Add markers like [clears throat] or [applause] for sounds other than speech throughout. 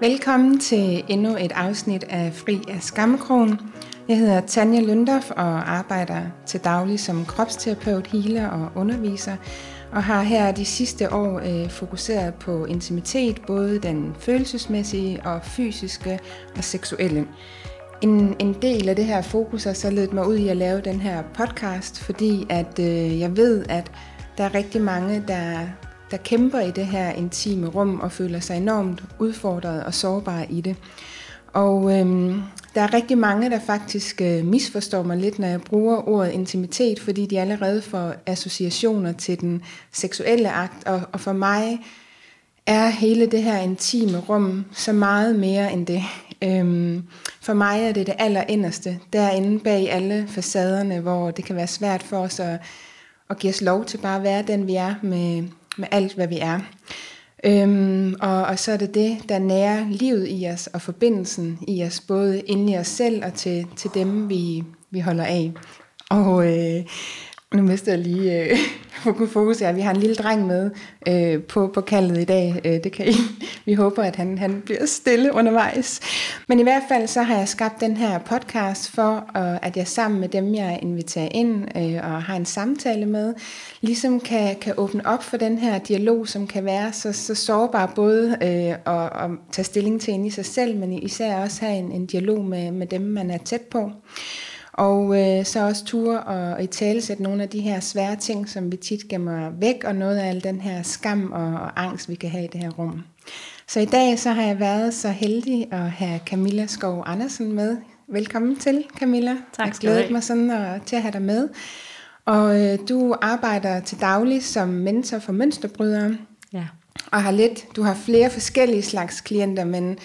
Velkommen til endnu et afsnit af Fri af Skammekrogen. Jeg hedder Tanja Løndorf og arbejder til daglig som kropsterapeut, healer og underviser, og har her de sidste år øh, fokuseret på intimitet, både den følelsesmæssige og fysiske og seksuelle. En, en del af det her fokus har så ledt mig ud i at lave den her podcast, fordi at øh, jeg ved, at der er rigtig mange, der, der kæmper i det her intime rum og føler sig enormt udfordret og sårbare i det. Og øhm, der er rigtig mange, der faktisk øh, misforstår mig lidt, når jeg bruger ordet intimitet, fordi de allerede får associationer til den seksuelle akt. Og, og for mig er hele det her intime rum så meget mere end det. Øhm, for mig er det det allerinderste, derinde bag alle facaderne, hvor det kan være svært for os at, at give os lov til bare at være den, vi er med, med alt, hvad vi er. Øhm, og, og så er det det, der nærer livet i os og forbindelsen i os, både inde i os selv og til, til dem, vi, vi holder af. Og øh, nu mister jeg lige øh, [laughs] fokus her. Vi har en lille dreng med øh, på, på kaldet i dag. Øh, det kan I. [laughs] Vi håber, at han, han bliver stille undervejs. Men i hvert fald så har jeg skabt den her podcast for, øh, at jeg sammen med dem, jeg inviterer ind øh, og har en samtale med, ligesom kan, kan åbne op for den her dialog, som kan være så, så sårbar både øh, at, at tage stilling til ind i sig selv, men især også have en, en dialog med, med dem, man er tæt på. Og øh, så også ture og, i tale sætte nogle af de her svære ting, som vi tit gemmer væk, og noget af al den her skam og, og angst, vi kan have i det her rum. Så i dag så har jeg været så heldig at have Camilla Skov Andersen med. Velkommen til, Camilla. Tak jeg glæder mig sådan at, til at have dig med. Og øh, du arbejder til daglig som mentor for mønsterbrydere. Ja. Og har lidt, du har flere forskellige slags klienter, men,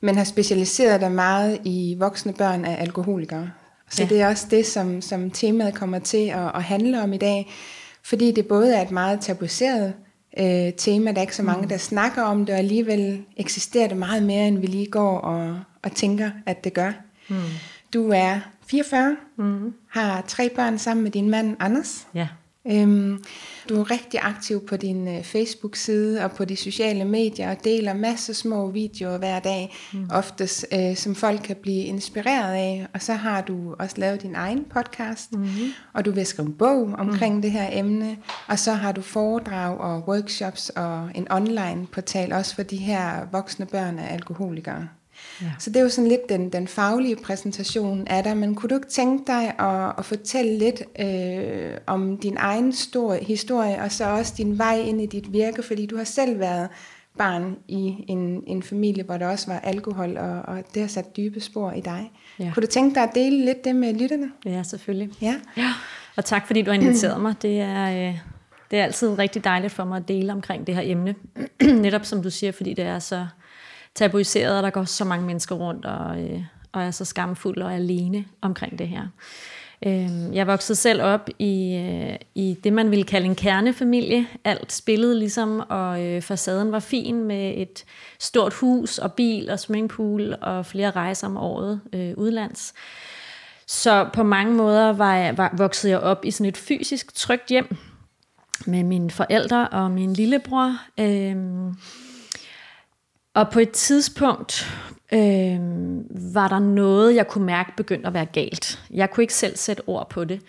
men har specialiseret dig meget i voksne børn af alkoholikere. Så ja. det er også det, som, som temaet kommer til at, at handle om i dag, fordi det både er et meget tabuiseret øh, tema, der er ikke så mange, mm. der snakker om det, og alligevel eksisterer det meget mere, end vi lige går og, og tænker, at det gør. Mm. Du er 44, mm. har tre børn sammen med din mand Anders. Ja. Øhm, du er rigtig aktiv på din uh, Facebook-side og på de sociale medier og deler masser små videoer hver dag, mm. oftest uh, som folk kan blive inspireret af. Og så har du også lavet din egen podcast, mm. og du vil skrive en bog omkring mm. det her emne. Og så har du foredrag og workshops og en online portal også for de her voksne børn af alkoholikere. Ja. Så det er jo sådan lidt den, den faglige præsentation af dig, men kunne du ikke tænke dig at, at fortælle lidt øh, om din egen stor historie, og så også din vej ind i dit virke, fordi du har selv været barn i en, en familie, hvor der også var alkohol, og, og det har sat dybe spor i dig. Ja. Kunne du tænke dig at dele lidt det med lytterne? Ja, selvfølgelig. Ja. ja. Og tak fordi du har inviteret mig. Det er, øh, det er altid rigtig dejligt for mig at dele omkring det her emne. [clears throat] Netop som du siger, fordi det er så tabuiseret, og der går så mange mennesker rundt og, øh, og er så skamfuld og alene omkring det her. Øh, jeg voksede selv op i, øh, i det, man ville kalde en kernefamilie. Alt spillede ligesom, og øh, facaden var fin med et stort hus og bil og swimmingpool og flere rejser om året øh, udlands. Så på mange måder var jeg, var, voksede jeg op i sådan et fysisk trygt hjem med mine forældre og min lillebror. Øh, og på et tidspunkt øh, var der noget, jeg kunne mærke begyndte at være galt. Jeg kunne ikke selv sætte ord på det.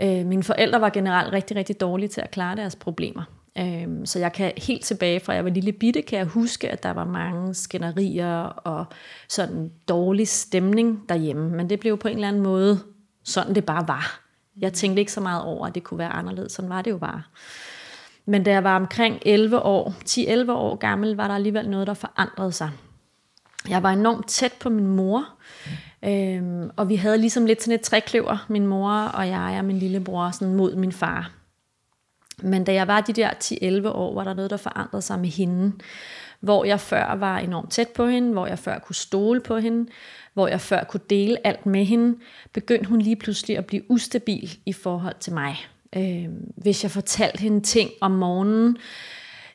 Øh, mine forældre var generelt rigtig, rigtig dårlige til at klare deres problemer. Øh, så jeg kan helt tilbage fra, jeg var lille bitte, kan jeg huske, at der var mange skænderier og sådan dårlig stemning derhjemme. Men det blev på en eller anden måde sådan, det bare var. Jeg tænkte ikke så meget over, at det kunne være anderledes. Sådan var det jo bare. Men da jeg var omkring 11 år, 10-11 år gammel, var der alligevel noget, der forandrede sig. Jeg var enormt tæt på min mor, øhm, og vi havde ligesom lidt sådan et trækløver, min mor og jeg og min lillebror, sådan mod min far. Men da jeg var de der 10-11 år, var der noget, der forandrede sig med hende. Hvor jeg før var enormt tæt på hende, hvor jeg før kunne stole på hende, hvor jeg før kunne dele alt med hende, begyndte hun lige pludselig at blive ustabil i forhold til mig. Øh, hvis jeg fortalte hende ting om morgenen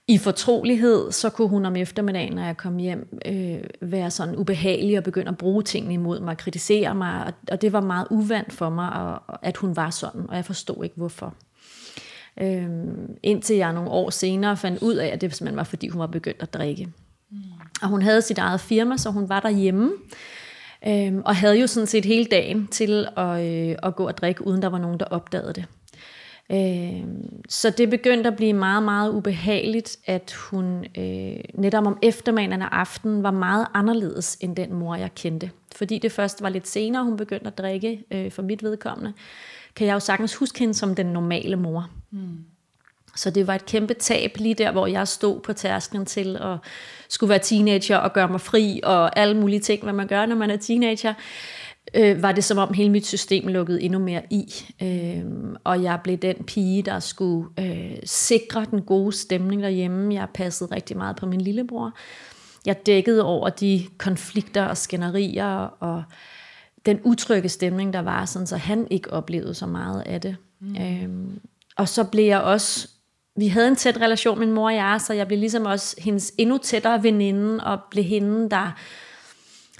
i fortrolighed, så kunne hun om eftermiddagen, når jeg kom hjem, øh, være sådan ubehagelig og begynde at bruge tingene imod mig, kritisere mig, og, og det var meget uvandt for mig, og, at hun var sådan, og jeg forstod ikke hvorfor. Øh, indtil jeg nogle år senere fandt ud af, at det simpelthen var, fordi hun var begyndt at drikke. Mm. Og hun havde sit eget firma, så hun var derhjemme. Øhm, og havde jo sådan set hele dagen til at, øh, at gå og drikke, uden der var nogen, der opdagede det. Øh, så det begyndte at blive meget, meget ubehageligt, at hun øh, netop om eftermiddagen og aftenen var meget anderledes end den mor, jeg kendte. Fordi det først var lidt senere, hun begyndte at drikke øh, for mit vedkommende, kan jeg jo sagtens huske hende som den normale mor. Mm. Så det var et kæmpe tab lige der, hvor jeg stod på tærsklen til at skulle være teenager og gøre mig fri og alle mulige ting, hvad man gør, når man er teenager øh, var det som om hele mit system lukkede endnu mere i. Øh, og jeg blev den pige, der skulle øh, sikre den gode stemning derhjemme. Jeg passede rigtig meget på min lillebror. Jeg dækkede over de konflikter og skænderier og den utrygge stemning, der var, sådan, så han ikke oplevede så meget af det. Mm. Øh, og så blev jeg også vi havde en tæt relation, min mor og jeg, så jeg blev ligesom også hendes endnu tættere veninde, og blev hende, der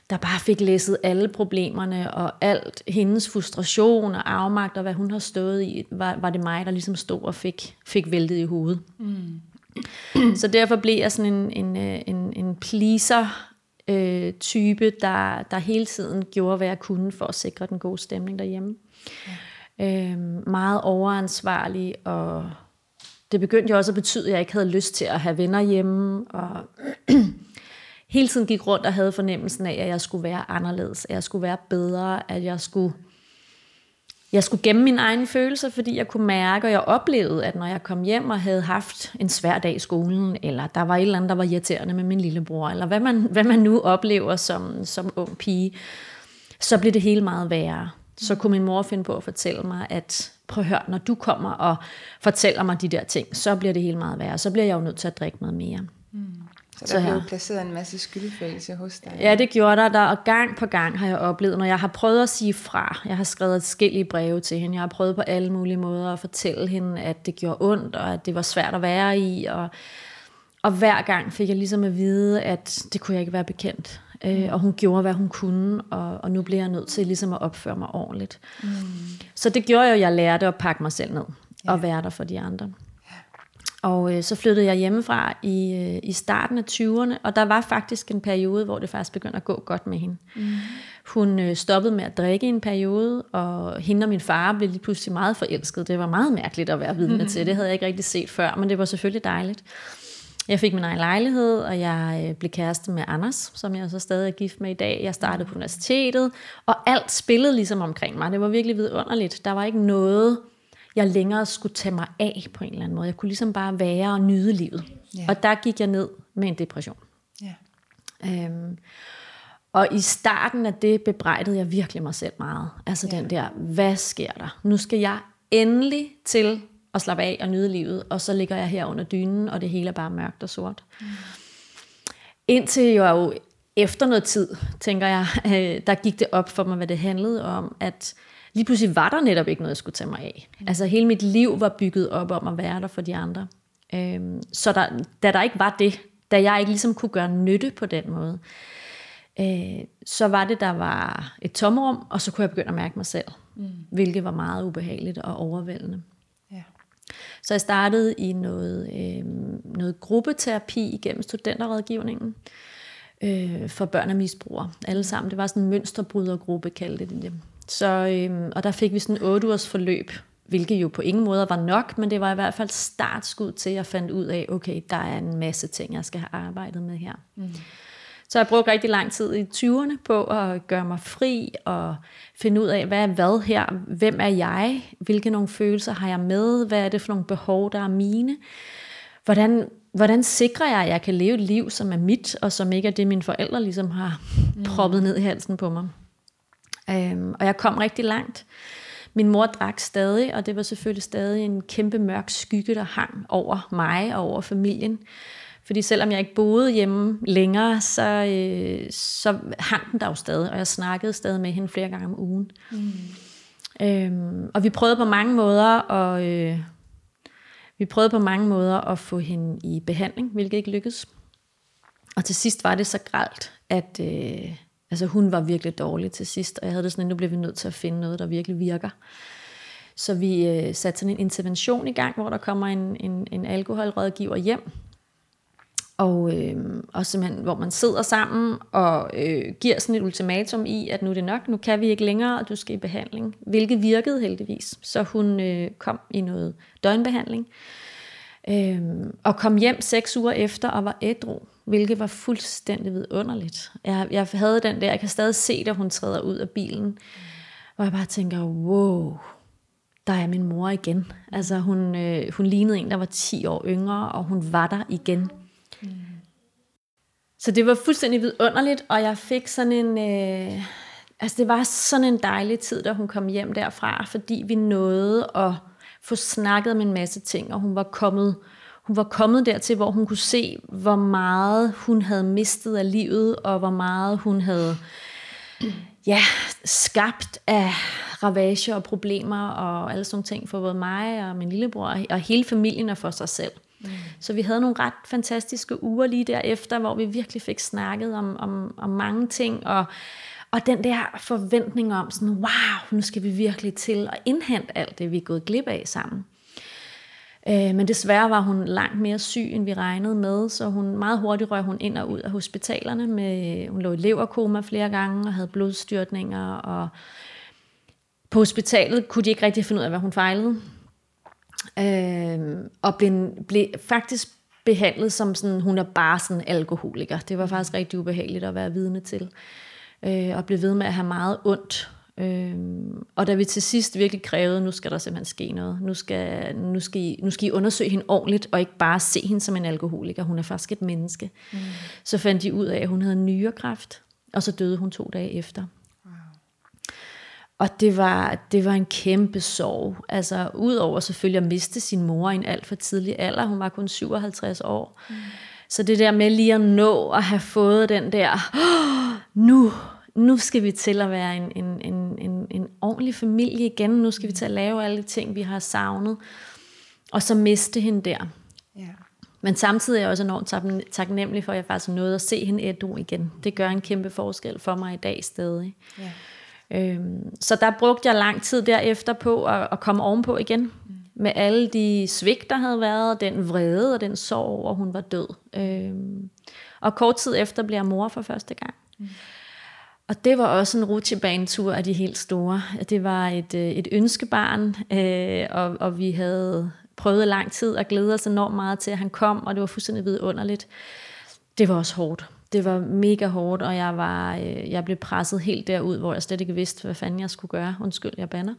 der bare fik læsset alle problemerne og alt hendes frustration og afmagt og hvad hun har stået i, var, var det mig, der ligesom stod og fik, fik væltet i hovedet. Mm. Så derfor blev jeg sådan en, en, øh, en, en pleaser øh, type, der, der hele tiden gjorde, hvad jeg kunne for at sikre den gode stemning derhjemme. Ja. Øh, meget overansvarlig, og det begyndte jo også at betyde, at jeg ikke havde lyst til at have venner hjemme, og hele tiden gik rundt og havde fornemmelsen af, at jeg skulle være anderledes, at jeg skulle være bedre, at jeg skulle, jeg skulle gemme mine egne følelser, fordi jeg kunne mærke, og jeg oplevede, at når jeg kom hjem og havde haft en svær dag i skolen, eller der var et eller andet, der var irriterende med min lillebror, eller hvad man, hvad man nu oplever som, som ung pige, så blev det hele meget værre. Så kunne min mor finde på at fortælle mig, at prøv at høre, når du kommer og fortæller mig de der ting, så bliver det hele meget værre. Så bliver jeg jo nødt til at drikke noget mere. Mm. Så der så blev placeret en masse skyldfølelse hos dig. Ja, det gjorde der, der, og gang på gang har jeg oplevet, når jeg har prøvet at sige fra, jeg har skrevet forskellige breve til hende, jeg har prøvet på alle mulige måder at fortælle hende, at det gjorde ondt, og at det var svært at være i, og, og hver gang fik jeg ligesom at vide, at det kunne jeg ikke være bekendt. Øh, mm. og hun gjorde, hvad hun kunne, og, og nu bliver jeg nødt til ligesom at opføre mig ordentligt. Mm. Så det gjorde jo, at jeg lærte at pakke mig selv ned, ja. og være der for de andre. Og øh, så flyttede jeg hjemmefra i, øh, i starten af 20'erne, og der var faktisk en periode, hvor det faktisk begyndte at gå godt med hende. Mm. Hun øh, stoppede med at drikke i en periode, og hende og min far blev lige pludselig meget forelsket. Det var meget mærkeligt at være vidne mm. til. Det havde jeg ikke rigtig set før, men det var selvfølgelig dejligt. Jeg fik min egen lejlighed, og jeg øh, blev kæreste med Anders, som jeg så stadig er gift med i dag. Jeg startede på universitetet, og alt spillede ligesom omkring mig. Det var virkelig vidunderligt. Der var ikke noget jeg længere skulle tage mig af på en eller anden måde. Jeg kunne ligesom bare være og nyde livet. Ja. Og der gik jeg ned med en depression. Ja. Øhm, og i starten af det bebrejdede jeg virkelig mig selv meget. Altså ja. den der, hvad sker der? Nu skal jeg endelig til at slappe af og nyde livet, og så ligger jeg her under dynen, og det hele er bare mørkt og sort. Mm. Indtil jeg jo efter noget tid, tænker jeg, [laughs] øh, der gik det op for mig, hvad det handlede om, at lige pludselig var der netop ikke noget, jeg skulle tage mig af. Mm. Altså hele mit liv var bygget op om at være der for de andre. Øhm, så der, da der ikke var det, da jeg ikke ligesom kunne gøre nytte på den måde, øh, så var det, der var et tomrum, og så kunne jeg begynde at mærke mig selv, mm. hvilket var meget ubehageligt og overvældende. Ja. Så jeg startede i noget, øh, noget gruppeterapi igennem studenterrådgivningen øh, for børn og misbrugere. Alle sammen. Det var sådan en mønsterbrydergruppe, kaldte det det. Så, øhm, og der fik vi sådan en 8 ugers forløb, hvilket jo på ingen måde var nok, men det var i hvert fald startskud til, at jeg fandt ud af, okay, der er en masse ting, jeg skal have arbejdet med her. Mm. Så jeg brugte rigtig lang tid i 20'erne på at gøre mig fri og finde ud af, hvad er hvad her? Hvem er jeg? Hvilke nogle følelser har jeg med? Hvad er det for nogle behov, der er mine? Hvordan, hvordan sikrer jeg, at jeg kan leve et liv, som er mit, og som ikke er det, mine forældre ligesom har mm. proppet ned i halsen på mig? Øhm, og jeg kom rigtig langt. Min mor drak stadig, og det var selvfølgelig stadig en kæmpe mørk skygge, der hang over mig og over familien. Fordi selvom jeg ikke boede hjemme længere, så, øh, så hang den der jo stadig, og jeg snakkede stadig med hende flere gange om ugen. Mm. Øhm, og vi prøvede på mange måder at, øh, vi prøvede på mange måder at få hende i behandling, hvilket ikke lykkedes. Og til sidst var det så gralt, at, øh, Altså hun var virkelig dårlig til sidst, og jeg havde det sådan, at nu bliver vi nødt til at finde noget, der virkelig virker. Så vi øh, satte sådan en intervention i gang, hvor der kommer en, en, en alkoholrådgiver hjem, Og, øh, og simpelthen, hvor man sidder sammen og øh, giver sådan et ultimatum i, at nu er det nok, nu kan vi ikke længere, og du skal i behandling. Hvilket virkede heldigvis. Så hun øh, kom i noget døgnbehandling. Øh, og kom hjem seks uger efter og var ædru, hvilket var fuldstændig vidunderligt. Jeg, jeg havde den der, jeg kan stadig se, da hun træder ud af bilen, hvor jeg bare tænker, wow, der er min mor igen. Altså hun, øh, hun lignede en, der var 10 år yngre, og hun var der igen. Mm. Så det var fuldstændig vidunderligt, og jeg fik sådan en... Øh, altså det var sådan en dejlig tid, da hun kom hjem derfra, fordi vi nåede at få snakket om en masse ting, og hun var kommet, hun var kommet dertil, hvor hun kunne se, hvor meget hun havde mistet af livet, og hvor meget hun havde ja, skabt af ravager og problemer og alle sådan ting for både mig og min lillebror og hele familien og for sig selv. Mm. Så vi havde nogle ret fantastiske uger lige derefter, hvor vi virkelig fik snakket om, om, om mange ting, og, og den der forventning om sådan, wow, nu skal vi virkelig til at indhente alt det, vi er gået glip af sammen. Øh, Øh, men desværre var hun langt mere syg, end vi regnede med, så hun meget hurtigt røg hun ind og ud af hospitalerne. Med, hun lå i leverkoma flere gange og havde blodstyrtninger. Og på hospitalet kunne de ikke rigtig finde ud af, hvad hun fejlede. Øh, og blev, blev faktisk behandlet som sådan, hun er bare sådan alkoholiker. Det var faktisk rigtig ubehageligt at være vidne til. Øh, og blev ved med at have meget ondt. Øh, og da vi til sidst virkelig krævede, nu skal der simpelthen ske noget. Nu skal, nu skal, I, nu skal I undersøge hende ordentligt, og ikke bare se hende som en alkoholiker. Hun er faktisk et menneske. Mm. Så fandt de ud af, at hun havde nyrekræft, og så døde hun to dage efter. Og det var, det var en kæmpe sorg. Altså, udover selvfølgelig at miste sin mor i en alt for tidlig alder. Hun var kun 57 år. Mm. Så det der med lige at nå at have fået den der, oh, nu, nu skal vi til at være en, en, en, en, en ordentlig familie igen. Nu skal vi til at lave alle de ting, vi har savnet. Og så miste hende der. Yeah. Men samtidig er jeg også enormt taknemmelig for, at jeg faktisk nåede at se hende et igen. Det gør en kæmpe forskel for mig i dag stadig. Yeah. Øhm, så der brugte jeg lang tid derefter på at, at komme ovenpå igen. Mm. Med alle de svigt, der havde været, den vrede og den sorg over, hun var død. Øhm, og kort tid efter blev jeg mor for første gang. Mm. Og det var også en rutsjebanetur af de helt store. Det var et, øh, et ønskebarn, øh, og, og vi havde prøvet lang tid og glædet os enormt meget til, at han kom, og det var fuldstændig vidunderligt. Det var også hårdt det var mega hårdt, og jeg, var, øh, jeg blev presset helt derud, hvor jeg slet ikke vidste, hvad fanden jeg skulle gøre. Undskyld, jeg banner.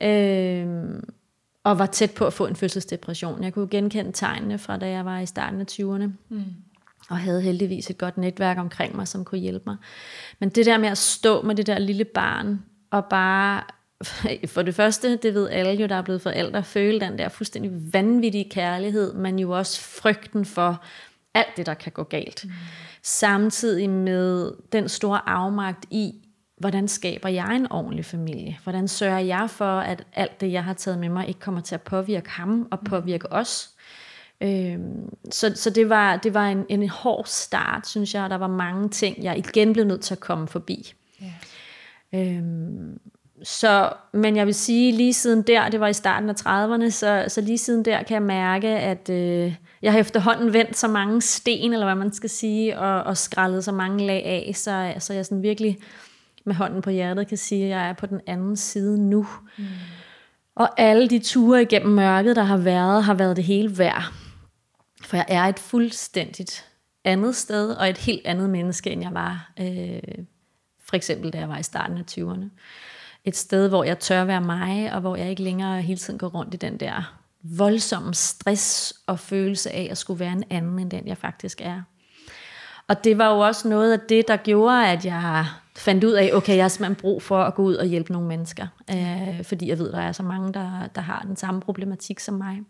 Mm. Øh, og var tæt på at få en fødselsdepression. Jeg kunne genkende tegnene fra, da jeg var i starten af 20'erne. Mm. Og havde heldigvis et godt netværk omkring mig, som kunne hjælpe mig. Men det der med at stå med det der lille barn, og bare [laughs] for det første, det ved alle jo, der er blevet forældre, føle den der fuldstændig vanvittige kærlighed, men jo også frygten for alt det, der kan gå galt. Mm samtidig med den store afmagt i, hvordan skaber jeg en ordentlig familie? Hvordan sørger jeg for, at alt det, jeg har taget med mig, ikke kommer til at påvirke ham og påvirke os? Øhm, så så det var, det var en, en hård start, synes jeg, og der var mange ting, jeg igen blev nødt til at komme forbi. Yeah. Øhm, så, men jeg vil sige, lige siden der, det var i starten af 30'erne, så, så lige siden der kan jeg mærke, at øh, jeg har efterhånden vendt så mange sten, eller hvad man skal sige, og, og skrællet så mange lag af, så, så jeg sådan virkelig med hånden på hjertet kan sige, at jeg er på den anden side nu. Mm. Og alle de ture igennem mørket, der har været, har været det hele værd. For jeg er et fuldstændigt andet sted, og et helt andet menneske, end jeg var, øh, for eksempel da jeg var i starten af 20'erne. Et sted, hvor jeg tør være mig, og hvor jeg ikke længere hele tiden går rundt i den der voldsom stress og følelse af at skulle være en anden end den, jeg faktisk er. Og det var jo også noget af det, der gjorde, at jeg fandt ud af, okay, jeg har simpelthen brug for at gå ud og hjælpe nogle mennesker. Øh, fordi jeg ved, der er så mange, der, der har den samme problematik som mig.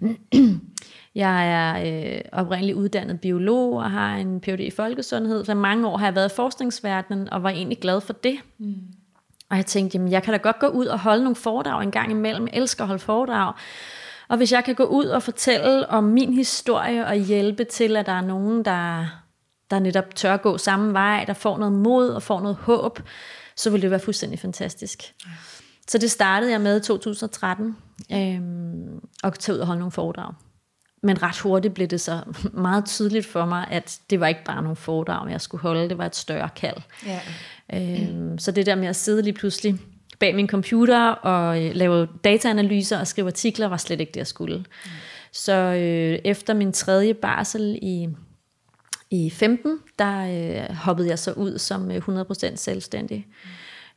Mm. [clears throat] Jeg er øh, oprindeligt uddannet biolog og har en Ph.D. i folkesundhed. Så mange år har jeg været i forskningsverdenen og var egentlig glad for det. Mm. Og jeg tænkte, jamen jeg kan da godt gå ud og holde nogle foredrag en gang imellem. Jeg elsker at holde foredrag. Og hvis jeg kan gå ud og fortælle om min historie og hjælpe til, at der er nogen, der, der netop tør gå samme vej, der får noget mod og får noget håb, så vil det være fuldstændig fantastisk. Ja. Så det startede jeg med i 2013, øhm, og tage ud og holde nogle foredrag. Men ret hurtigt blev det så [laughs] meget tydeligt for mig, at det var ikke bare nogle foredrag, jeg skulle holde, det var et større kald. Ja. Øhm, så det der med at sidde lige pludselig bag min computer og øh, lave dataanalyser og skrive artikler, var slet ikke det, jeg skulle. Mm. Så øh, efter min tredje barsel i, i 15, der øh, hoppede jeg så ud som 100% øh, selvstændig. Mm.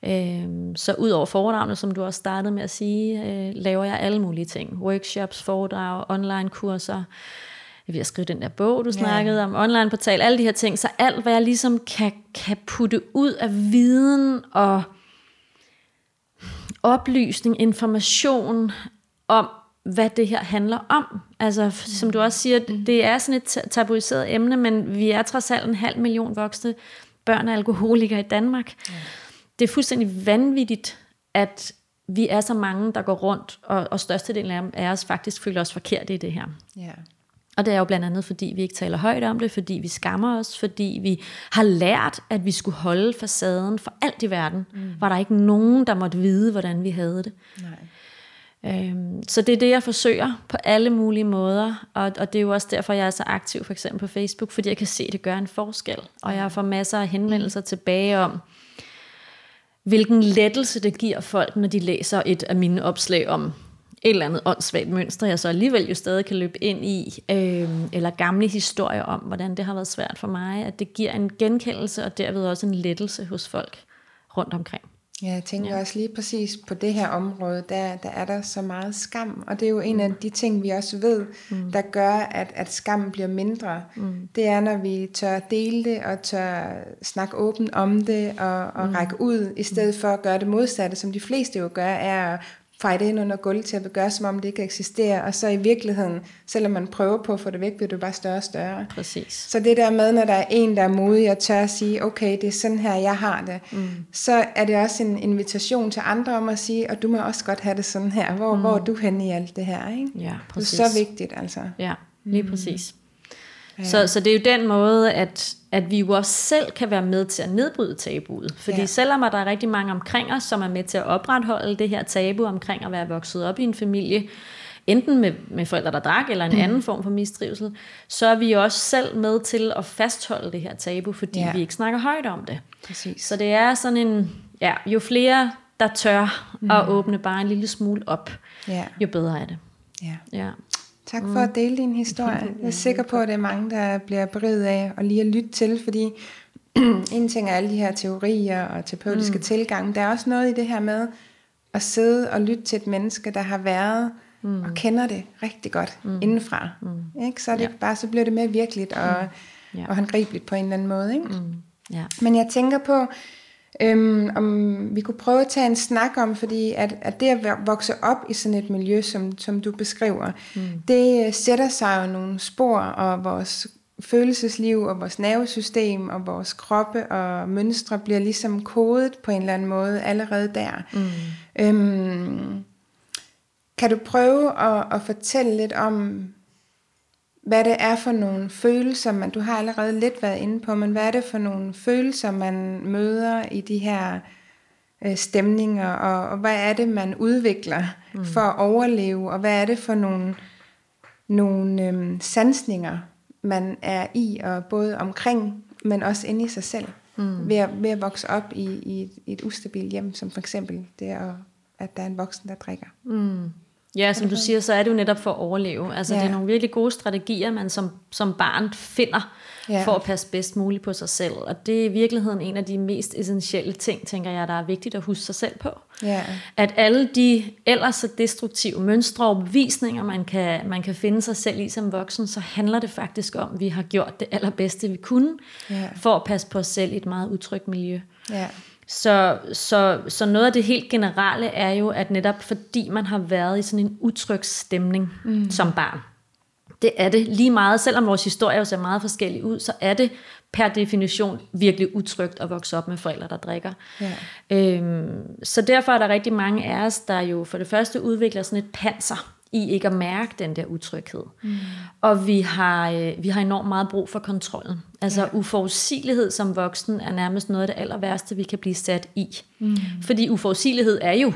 Øh, så ud over foredragene, som du også startede med at sige, øh, laver jeg alle mulige ting. Workshops, foredrag, online kurser, jeg vil skrive den der bog, du snakkede ja. om, online portal, alle de her ting. Så alt, hvad jeg ligesom kan, kan putte ud af viden og oplysning, information om, hvad det her handler om. Altså, som du også siger, mm. det er sådan et tabuiseret emne, men vi er trods alt en halv million voksne børn af alkoholikere i Danmark. Ja. Det er fuldstændig vanvittigt, at vi er så mange, der går rundt, og, og størstedelen af os faktisk føler os forkerte i det her. Ja. Og det er jo blandt andet, fordi vi ikke taler højt om det, fordi vi skammer os, fordi vi har lært, at vi skulle holde facaden for alt i verden. Mm. Var der ikke nogen, der måtte vide, hvordan vi havde det. Nej. Øhm, så det er det, jeg forsøger på alle mulige måder, og, og det er jo også derfor, jeg er så aktiv for eksempel på Facebook, fordi jeg kan se, at det gør en forskel. Og jeg får masser af henvendelser tilbage om, hvilken lettelse det giver folk, når de læser et af mine opslag om et eller andet åndssvagt mønster, jeg så alligevel jo stadig kan løbe ind i, øh, eller gamle historier om, hvordan det har været svært for mig, at det giver en genkendelse, og derved også en lettelse hos folk rundt omkring. Ja, jeg tænker ja. også lige præcis på det her område, der, der er der så meget skam, og det er jo en af de ting, vi også ved, mm. der gør, at, at skam bliver mindre. Mm. Det er, når vi tør dele det, og tør snakke åbent om det, og, og mm. række ud, i stedet for at gøre det modsatte, som de fleste jo gør, er at feje det ind under gulvtæppet, gøre som om det ikke eksisterer, og så i virkeligheden, selvom man prøver på at få det væk, bliver det bare større og større. Præcis. Så det der med, når der er en, der er modig og tør at sige, okay, det er sådan her, jeg har det, mm. så er det også en invitation til andre om at sige, og du må også godt have det sådan her. Hvor, mm. hvor er du henne i alt det her? Ikke? Ja, præcis. Det er så vigtigt, altså. Ja, lige mm. præcis. Ja. Så, så det er jo den måde, at, at vi jo også selv kan være med til at nedbryde tabuet. Fordi ja. selvom at der er rigtig mange omkring os, som er med til at opretholde det her tabu omkring at være vokset op i en familie, enten med, med forældre, der drak, eller en mm. anden form for mistrivsel, så er vi også selv med til at fastholde det her tabu, fordi ja. vi ikke snakker højt om det. Præcis. Så det er sådan en, ja, jo flere, der tør mm. at åbne bare en lille smule op, ja. jo bedre er det. Ja. ja. Tak for mm. at dele din historie. Jeg er sikker på, at det er mange, der bliver beriget af at lige at lytte til, fordi [clears throat] en ting er alle de her teorier og terapeutiske mm. tilgange. Der er også noget i det her med at sidde og lytte til et menneske, der har været mm. og kender det rigtig godt mm. indenfra. Mm. Ikke? Så, er det ja. bare, så bliver det mere virkeligt og, mm. ja. og håndgribeligt på en eller anden måde. Ikke? Mm. Ja. Men jeg tænker på, Øhm, om vi kunne prøve at tage en snak om, fordi at, at det at vokse op i sådan et miljø, som, som du beskriver, mm. det øh, sætter sig jo nogle spor, og vores følelsesliv og vores nervesystem og vores kroppe og mønstre bliver ligesom kodet på en eller anden måde allerede der. Mm. Øhm, kan du prøve at, at fortælle lidt om, hvad det er for nogle følelser, man, du har allerede lidt været inde på, men hvad er det for nogle følelser, man møder i de her øh, stemninger, og, og hvad er det, man udvikler mm. for at overleve, og hvad er det for nogle, nogle øh, sansninger, man er i, og både omkring, men også inde i sig selv, mm. ved, at, ved at vokse op i, i, et, i et ustabilt hjem, som for eksempel det, at, at der er en voksen, der drikker. Mm. Ja, som du siger, så er det jo netop for at overleve. Altså, ja. det er nogle virkelig gode strategier, man som, som barn finder ja. for at passe bedst muligt på sig selv. Og det er i virkeligheden en af de mest essentielle ting, tænker jeg, der er vigtigt at huske sig selv på. Ja. At alle de ellers så destruktive mønstre og bevisninger, man kan, man kan finde sig selv i som voksen, så handler det faktisk om, at vi har gjort det allerbedste, vi kunne, ja. for at passe på os selv i et meget utrygt miljø. Ja. Så, så, så noget af det helt generelle er jo, at netop fordi man har været i sådan en utryg stemning mm. som barn, det er det lige meget, selvom vores historie jo ser meget forskellig ud, så er det per definition virkelig utrygt at vokse op med forældre, der drikker. Ja. Øhm, så derfor er der rigtig mange af os, der jo for det første udvikler sådan et panser i ikke at mærke den der utryghed. Mm. Og vi har, øh, vi har enormt meget brug for kontrollen. Altså ja. uforudsigelighed som voksen er nærmest noget af det aller værste, vi kan blive sat i. Mm. Fordi uforudsigelighed er jo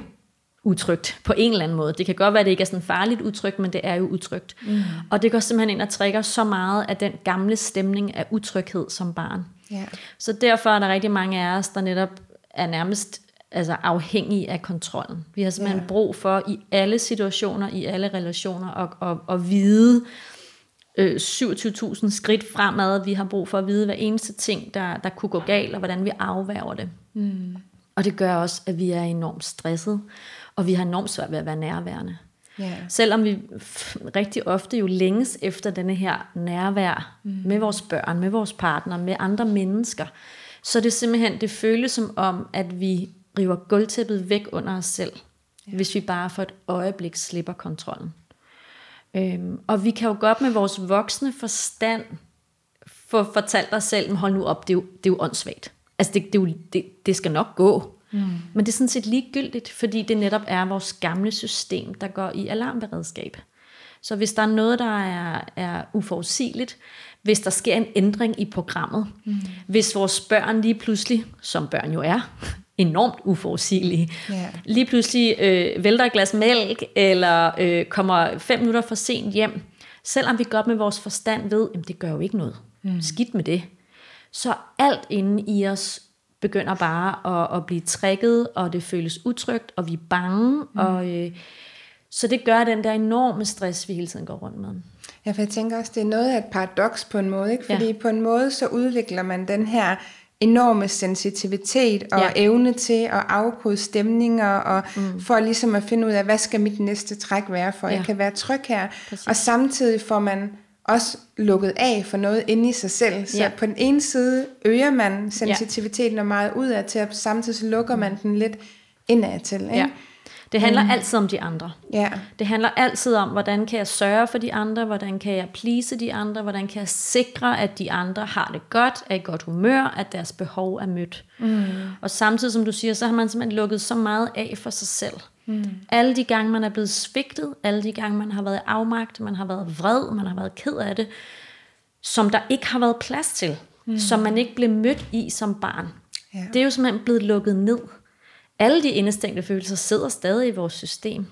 utrygt på en eller anden måde. Det kan godt være, at det ikke er sådan farligt utrygt, men det er jo utrygt. Mm. Og det går simpelthen ind og trækker så meget af den gamle stemning af utryghed som barn. Ja. Så derfor er der rigtig mange af os, der netop er nærmest altså afhængige af kontrollen. Vi har simpelthen Ja. brug for i alle situationer, i alle relationer, at, at, at vide øh, 27.000 skridt fremad. Vi har brug for at vide hver eneste ting, der, der kunne gå galt, og hvordan vi afværger det. Mm. Og det gør også, at vi er enormt stresset, og vi har enormt svært ved at være nærværende. Ja. Selvom vi rigtig ofte jo længes efter denne her nærvær mm. med vores børn, med vores partner, med andre mennesker, så det simpelthen, det føles som om, at vi river gulvtæppet væk under os selv, ja. hvis vi bare for et øjeblik slipper kontrollen. Øhm, og vi kan jo godt med vores voksne forstand få fortalt os selv, "Men hold nu op, det er jo, det er jo åndssvagt. Altså det, det, er jo, det, det skal nok gå. Mm. Men det er sådan set ligegyldigt, fordi det netop er vores gamle system, der går i alarmberedskab. Så hvis der er noget, der er, er uforudsigeligt, hvis der sker en ændring i programmet, mm. hvis vores børn lige pludselig, som børn jo er, enormt uforudsigelige, Ja. lige pludselig øh, vælter et glas mælk, eller øh, kommer fem minutter for sent hjem, selvom vi godt med vores forstand ved, at det gør jo ikke noget. Mm. Skidt med det. Så alt inde i os begynder bare at, at blive trækket, og det føles utrygt, og vi er bange, mm. og øh, så det gør den der enorme stress, vi hele tiden går rundt med. Ja, for jeg tænker også, det er noget af et paradoks på en måde, ikke? Fordi ja. på en måde, så udvikler man den her enorme sensitivitet og Ja. ja. evne til at afkode stemninger, og mm. for ligesom at finde ud af, hvad skal mit næste træk være, for ja. Ja. jeg kan være tryg her. Præcis. Og samtidig får man også lukket af for noget inde i sig selv. Så Ja. ja. på den ene side øger man sensitiviteten og meget ud af til, og samtidig lukker man den lidt indad til. Ikke? Ja. Det handler mm. altid om de andre. ja. Det handler altid om, hvordan kan jeg sørge for de andre, hvordan kan jeg please de andre, hvordan kan jeg sikre, at de andre har det godt, er i godt humør, at deres behov er mødt. Mm. Og samtidig, som du siger, så har man simpelthen lukket så meget af for sig selv. Mm. Alle de gange, man er blevet svigtet, alle de gange, man har været afmagt, man har været vred, man har været ked af det, som der ikke har været plads til, mm. som man ikke blev mødt i som barn. Ja. Det er jo simpelthen blevet lukket ned. Alle de indestængte følelser sidder stadig i vores system.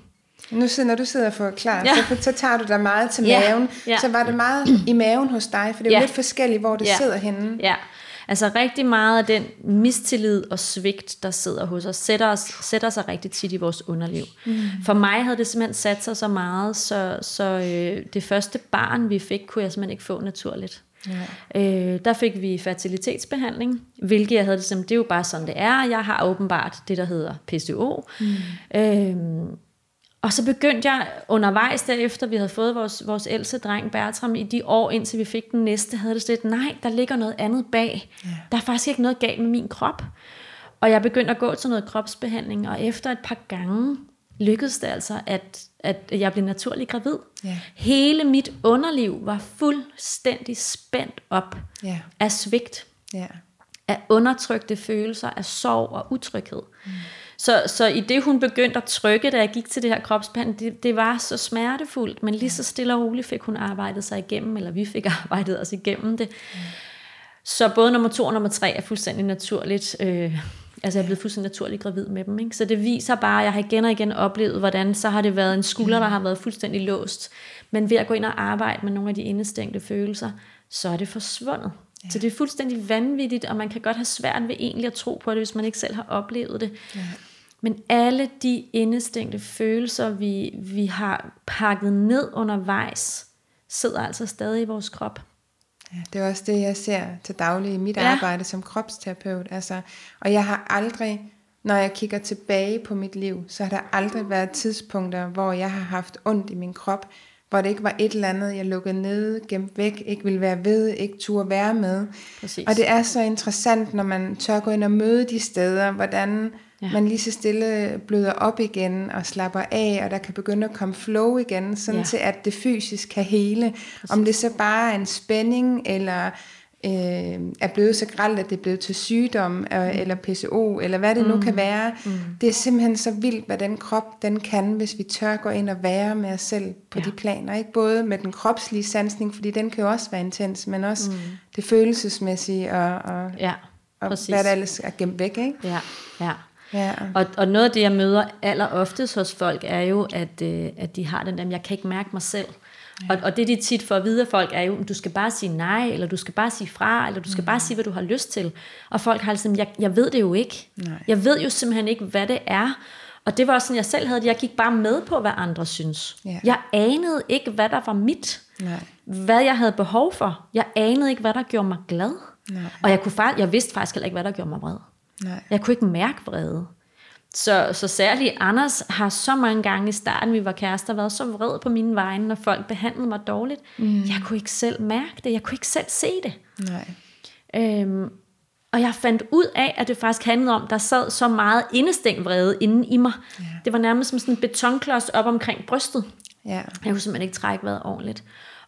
Nu sidder, når du sidder og forklarer, Ja. så, så tager du dig meget til Ja, maven. ja. Så var det meget i maven hos dig, for det er Ja. lidt forskelligt, hvor det Ja. sidder henne. Ja, altså rigtig meget af den mistillid og svigt, der sidder hos os, sætter, os, sætter sig rigtig tit i vores underliv. Mm. For mig havde det simpelthen sat sig så meget, så, så øh, det første barn, vi fik, kunne jeg simpelthen ikke få naturligt. Ja. Øh, der fik vi fertilitetsbehandling, hvilket jeg havde det som, det er jo bare sådan det er. Jeg har åbenbart det, der hedder PCO. Mm. Øhm, og så begyndte jeg undervejs derefter, vi havde fået vores, vores ældste dreng Bertram, i de år, indtil vi fik den næste, havde det sådan lidt, nej, der ligger noget andet bag. Ja. Der er faktisk ikke noget galt med min krop. Og jeg begyndte at gå til noget kropsbehandling, og efter et par gange lykkedes det altså, at, at jeg blev naturlig gravid. Ja. Hele mit underliv var fuldstændig spændt op Ja. af svigt, Ja. af undertrykte følelser, af sorg og utryghed. Mm. Så, så i det, hun begyndte at trykke, da jeg gik til det her kropsbehandling, det, det var så smertefuldt, men lige så stille og roligt fik hun arbejdet sig igennem, eller vi fik [laughs] arbejdet os igennem det. Mm. Så både nummer to og nummer tre er fuldstændig naturligt. Øh, altså jeg er blevet fuldstændig naturligt gravid med dem. Ikke? Så det viser bare, at jeg har igen og igen oplevet, hvordan så har det været en skulder, der har været fuldstændig låst. Men ved at gå ind og arbejde med nogle af de indestængte følelser, så er det forsvundet. Ja. Så det er fuldstændig vanvittigt, og man kan godt have svært ved egentlig at tro på det, hvis man ikke selv har oplevet det. Ja. Men alle de indestængte følelser, vi, vi har pakket ned undervejs, sidder altså stadig i vores krop. Ja, det er også det, jeg ser til daglig i mit Ja. arbejde som kropsterapeut. Altså, og jeg har aldrig, når jeg kigger tilbage på mit liv, så har der aldrig været tidspunkter, hvor jeg har haft ondt i min krop, hvor det ikke var et eller andet, jeg lukkede ned, gemt væk, ikke ville være ved, ikke turde være med. Præcis. Og det er så interessant, når man tør gå ind og møde de steder, hvordan Ja. man lige så stille bløder op igen og slapper af, og der kan begynde at komme flow igen, sådan Ja. til at det fysisk kan hele. Præcis. Om det så bare er en spænding, eller øh, er blevet så gralt, at det er blevet til sygdom, øh, eller PCO, eller hvad det mm. nu kan være. Mm. Det er simpelthen så vildt, hvad den krop den kan, hvis vi tør gå ind og være med os selv på Ja. ja. de planer. Ikke både med den kropslige sansning, fordi den kan jo også være intens, men også mm. det følelsesmæssige, og, og, Ja, og præcis. hvad der ellers er gemt væk. Ikke? Ja, ja. Ja. Og, og noget af det, jeg møder aller oftest hos folk, er jo, at, øh, at de har den der, jeg kan ikke mærke mig selv. Ja. Og, og det, de tit får at vide af folk, er jo, du skal bare sige nej, eller du skal bare sige fra, eller du skal mm. bare sige, hvad du har lyst til. Og folk har altså, jeg, jeg ved det jo ikke. Nej. Jeg ved jo simpelthen ikke, hvad det er. Og det var også sådan, jeg selv havde det. Jeg gik bare med på, hvad andre synes. Ja. Jeg anede ikke, hvad der var mit. Nej. Hvad jeg havde behov for. Jeg anede ikke, hvad der gjorde mig glad. Nej. Og jeg, kunne jeg vidste faktisk heller ikke, hvad der gjorde mig vred. Nej. Jeg kunne ikke mærke vrede. Så, så særligt Anders har så mange gange i starten, vi var kærester, været så vred på mine vegne, når folk behandlede mig dårligt. Mm. Jeg kunne ikke selv mærke det. Jeg kunne ikke selv se det. Nej. Øhm, og jeg fandt ud af, at det faktisk handlede om, der sad så meget indestængt vrede inde i mig. Ja. Det var nærmest som sådan en betonklods op omkring brystet. Ja. Jeg kunne simpelthen ikke trække vejret ordentligt.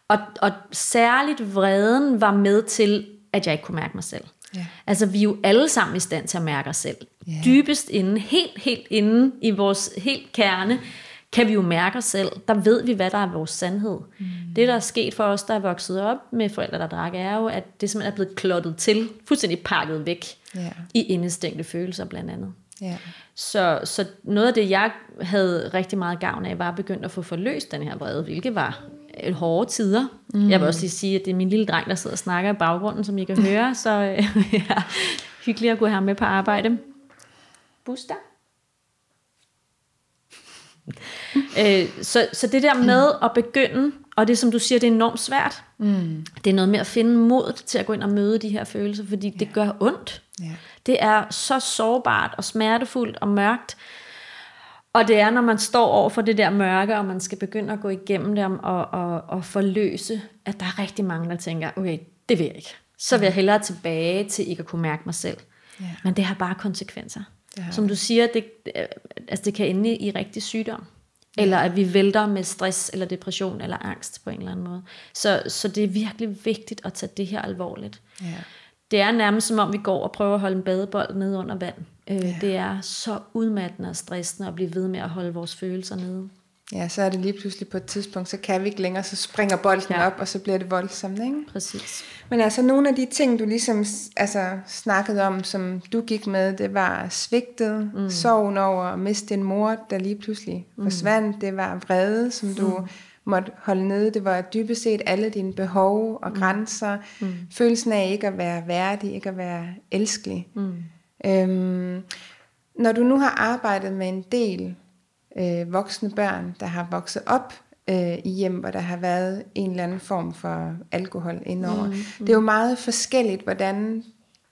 Og, og særligt vreden var med til, at jeg ikke kunne mærke mig selv. Ja. Altså, vi er jo alle sammen i stand til at mærke os selv. Ja. Dybest inde, helt, helt inde i vores helt kerne, kan vi jo mærke os selv. Der ved vi, hvad der er vores sandhed. Mm. Det, der er sket for os, der er vokset op med forældre, der drak, er jo, at det simpelthen er blevet klottet til, fuldstændig pakket væk Ja. i indestængte følelser blandt andet. Ja. Så, så noget af det, jeg havde rigtig meget gavn af, var begyndt at få forløst den her vrede, hvilket var hårde tider. Mm. Jeg vil også lige sige, at det er min lille dreng, der sidder og snakker i baggrunden, som I kan høre, [laughs] så øh, [laughs] ja, hyggeligt at kunne have ham med på arbejde. Buster? [laughs] øh, så, så det der med at begynde, og det som du siger, det er enormt svært. Mm. Det er noget med at finde mod til at gå ind og møde de her følelser, fordi det gør ondt. Ja. Det er så sårbart og smertefuldt og mørkt. Og det er, når man står over for det der mørke, og man skal begynde at gå igennem det og, og, og forløse, at der er rigtig mange, der tænker, okay, det vil jeg ikke. Så vil jeg hellere tilbage til ikke at kunne mærke mig selv. Ja. Men det har bare konsekvenser. Har Som du siger, det, øh, altså det kan ende i rigtig sygdom. Eller at vi vælter med stress, eller depression, eller angst på en eller anden måde. Så, så det er virkelig vigtigt at tage det her alvorligt. Ja. Det er nærmest som om, vi går og prøver at holde en badebold nede under vand. Øh, ja. Det er så udmattende og stressende at blive ved med at holde vores følelser nede. ja, så er det lige pludselig på et tidspunkt, så kan vi ikke længere, så springer bolden Ja. op, og så bliver det voldsomt, ikke? Præcis. Men altså nogle af de ting, du ligesom altså, snakkede om, som du gik med, det var svigtet, mm. sorgen over at miste en mor, der lige pludselig mm. forsvandt. Det var vrede, som du mm. Måtte holde nede. Det var dybest set alle dine behov og grænser. Mm. Følelsen af ikke at være værdig, ikke at være elskelig. Mm. Øhm, når du nu har arbejdet med en del øh, voksne børn, der har vokset op øh, i hjem, hvor der har været en eller anden form for alkohol indover. Mm, mm. Det er jo meget forskelligt, hvordan,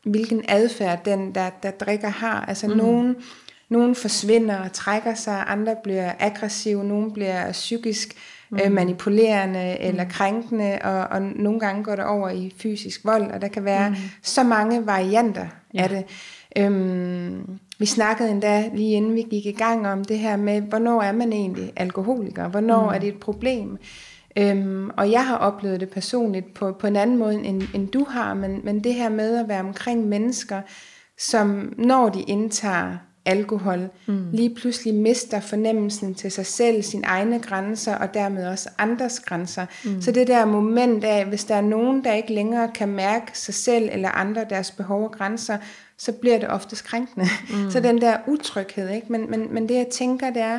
hvilken adfærd den, der, der drikker, har. Altså mm. nogen, nogen forsvinder og trækker sig, andre bliver aggressive, nogen bliver psykisk mm. øh, manipulerende eller krænkende, og, og nogle gange går det over i fysisk vold, og der kan være mm. så mange varianter ja. af det. Øhm, vi snakkede endda lige inden vi gik i gang om det her med, hvornår er man egentlig alkoholiker? Hvornår mm. er det et problem? Øhm, og jeg har oplevet det personligt på, på en anden måde, end, end du har, men, men det her med at være omkring mennesker, som når de indtager alkohol, mm. lige pludselig mister fornemmelsen til sig selv, sine egne grænser, og dermed også andres grænser. Mm. Så det der moment af, hvis der er nogen, der ikke længere kan mærke sig selv eller andre deres behov og grænser, så bliver det oftest krænkende. Mm. [laughs] Så den der utryghed, ikke? Men, men, men det jeg tænker, det er,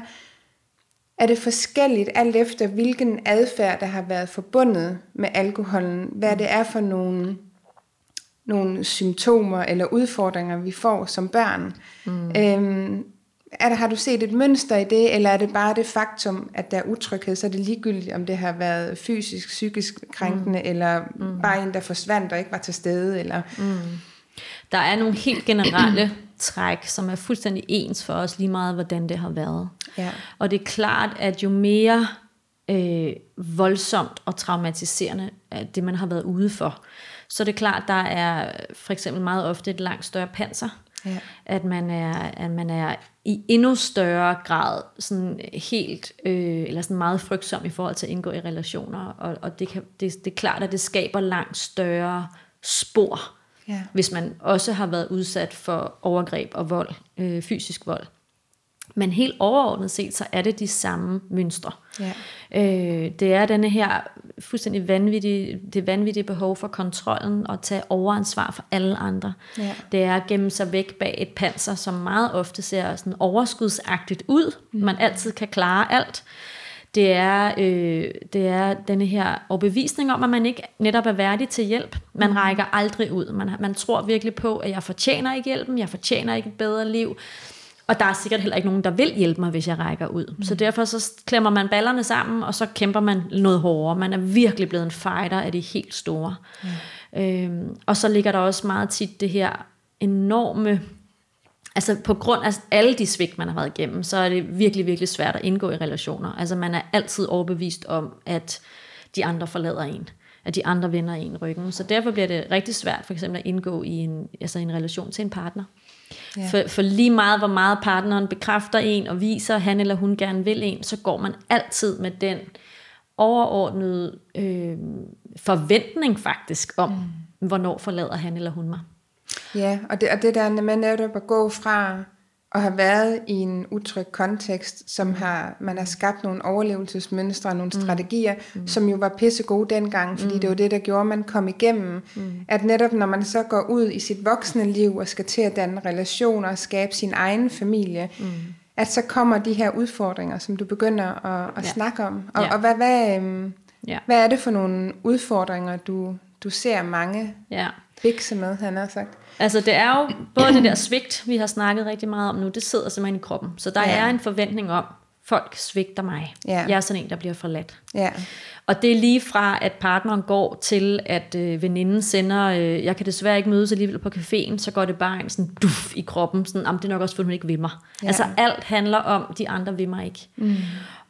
er det forskelligt alt efter, hvilken adfærd, der har været forbundet med alkoholen, hvad det er for nogle, nogle symptomer eller udfordringer, vi får som børn. Mm. Øhm, er der, har du set et mønster i det, eller er det bare det faktum, at der er utryghed, så er det ligegyldigt, om det har været fysisk, psykisk krænkende, mm. eller mm. bare en, der forsvandt og ikke var til stede? Eller... Mm. Der er nogle helt generelle træk, som er fuldstændig ens for os, lige meget hvordan det har været. Ja. Og det er klart, at jo mere øh, voldsomt og traumatiserende er det, man har været ude for, så er det klart, der er for eksempel meget ofte et langt større panser. Ja. At, man er, at man er i endnu større grad sådan helt, øh, eller sådan meget frygtsom i forhold til at indgå i relationer. Og, og det, kan, det, det er klart, at det skaber langt større spor, Ja. hvis man også har været udsat for overgreb og vold, øh, fysisk vold. Men helt overordnet set, så er det de samme mønstre. Ja. Øh, det er denne her fuldstændig vanvittige, det vanvittige behov for kontrollen og tage overansvar for alle andre. Ja. Det er at gemme sig væk bag et panser, som meget ofte ser sådan overskudsagtigt ud. Mm. Man altid kan klare alt. Det er, øh, det er denne her overbevisning om, at man ikke netop er værdig til hjælp. Man mm. rækker aldrig ud. Man, man tror virkelig på, at jeg fortjener ikke hjælpen, jeg fortjener ikke et bedre liv. Og der er sikkert heller ikke nogen, der vil hjælpe mig, hvis jeg rækker ud. Mm. Så derfor så klemmer man ballerne sammen, og så kæmper man noget hårdere. Man er virkelig blevet en fighter af de helt store. Mm. Øhm, og så ligger der også meget tit det her enorme... Altså på grund af alle de svigt, man har været igennem, så er det virkelig, virkelig svært at indgå i relationer. Altså man er altid overbevist om, at de andre forlader en at de andre vender en ryggen. Så derfor bliver det rigtig svært for eksempel at indgå i en, altså en relation til en partner. Ja. For, for lige meget, hvor meget partneren bekræfter en og viser, han eller hun gerne vil en, så går man altid med den overordnede øh, forventning faktisk om, mm. hvornår forlader han eller hun mig. Ja, og det, og det der med netop at gå fra at have været i en utryg kontekst, som har, man har skabt nogle overlevelsesmønstre, nogle mm. strategier, mm. som jo var pisse gode dengang, fordi mm. det var det, der gjorde, at man kom igennem. Mm. At netop når man så går ud i sit voksne liv og skal til at danne relationer og skabe sin egen familie, mm. at så kommer de her udfordringer, som du begynder at, at ja. snakke om. Og, ja. og hvad, hvad, øhm, ja. hvad er det for nogle udfordringer, du, du ser mange ja. bikse med, han har sagt? Altså det er jo både det der svigt, vi har snakket rigtig meget om nu, det sidder simpelthen i kroppen. Så der ja. er en forventning om, folk svigter mig. Ja. Jeg er sådan en, der bliver forladt. Ja. Og det er lige fra, at partneren går til, at øh, veninden sender, øh, jeg kan desværre ikke mødes alligevel på caféen, så går det bare en sådan duf i kroppen, sådan, det er nok også, fordi hun ikke vil mig. Ja. Altså alt handler om, de andre vil mig ikke. Mm.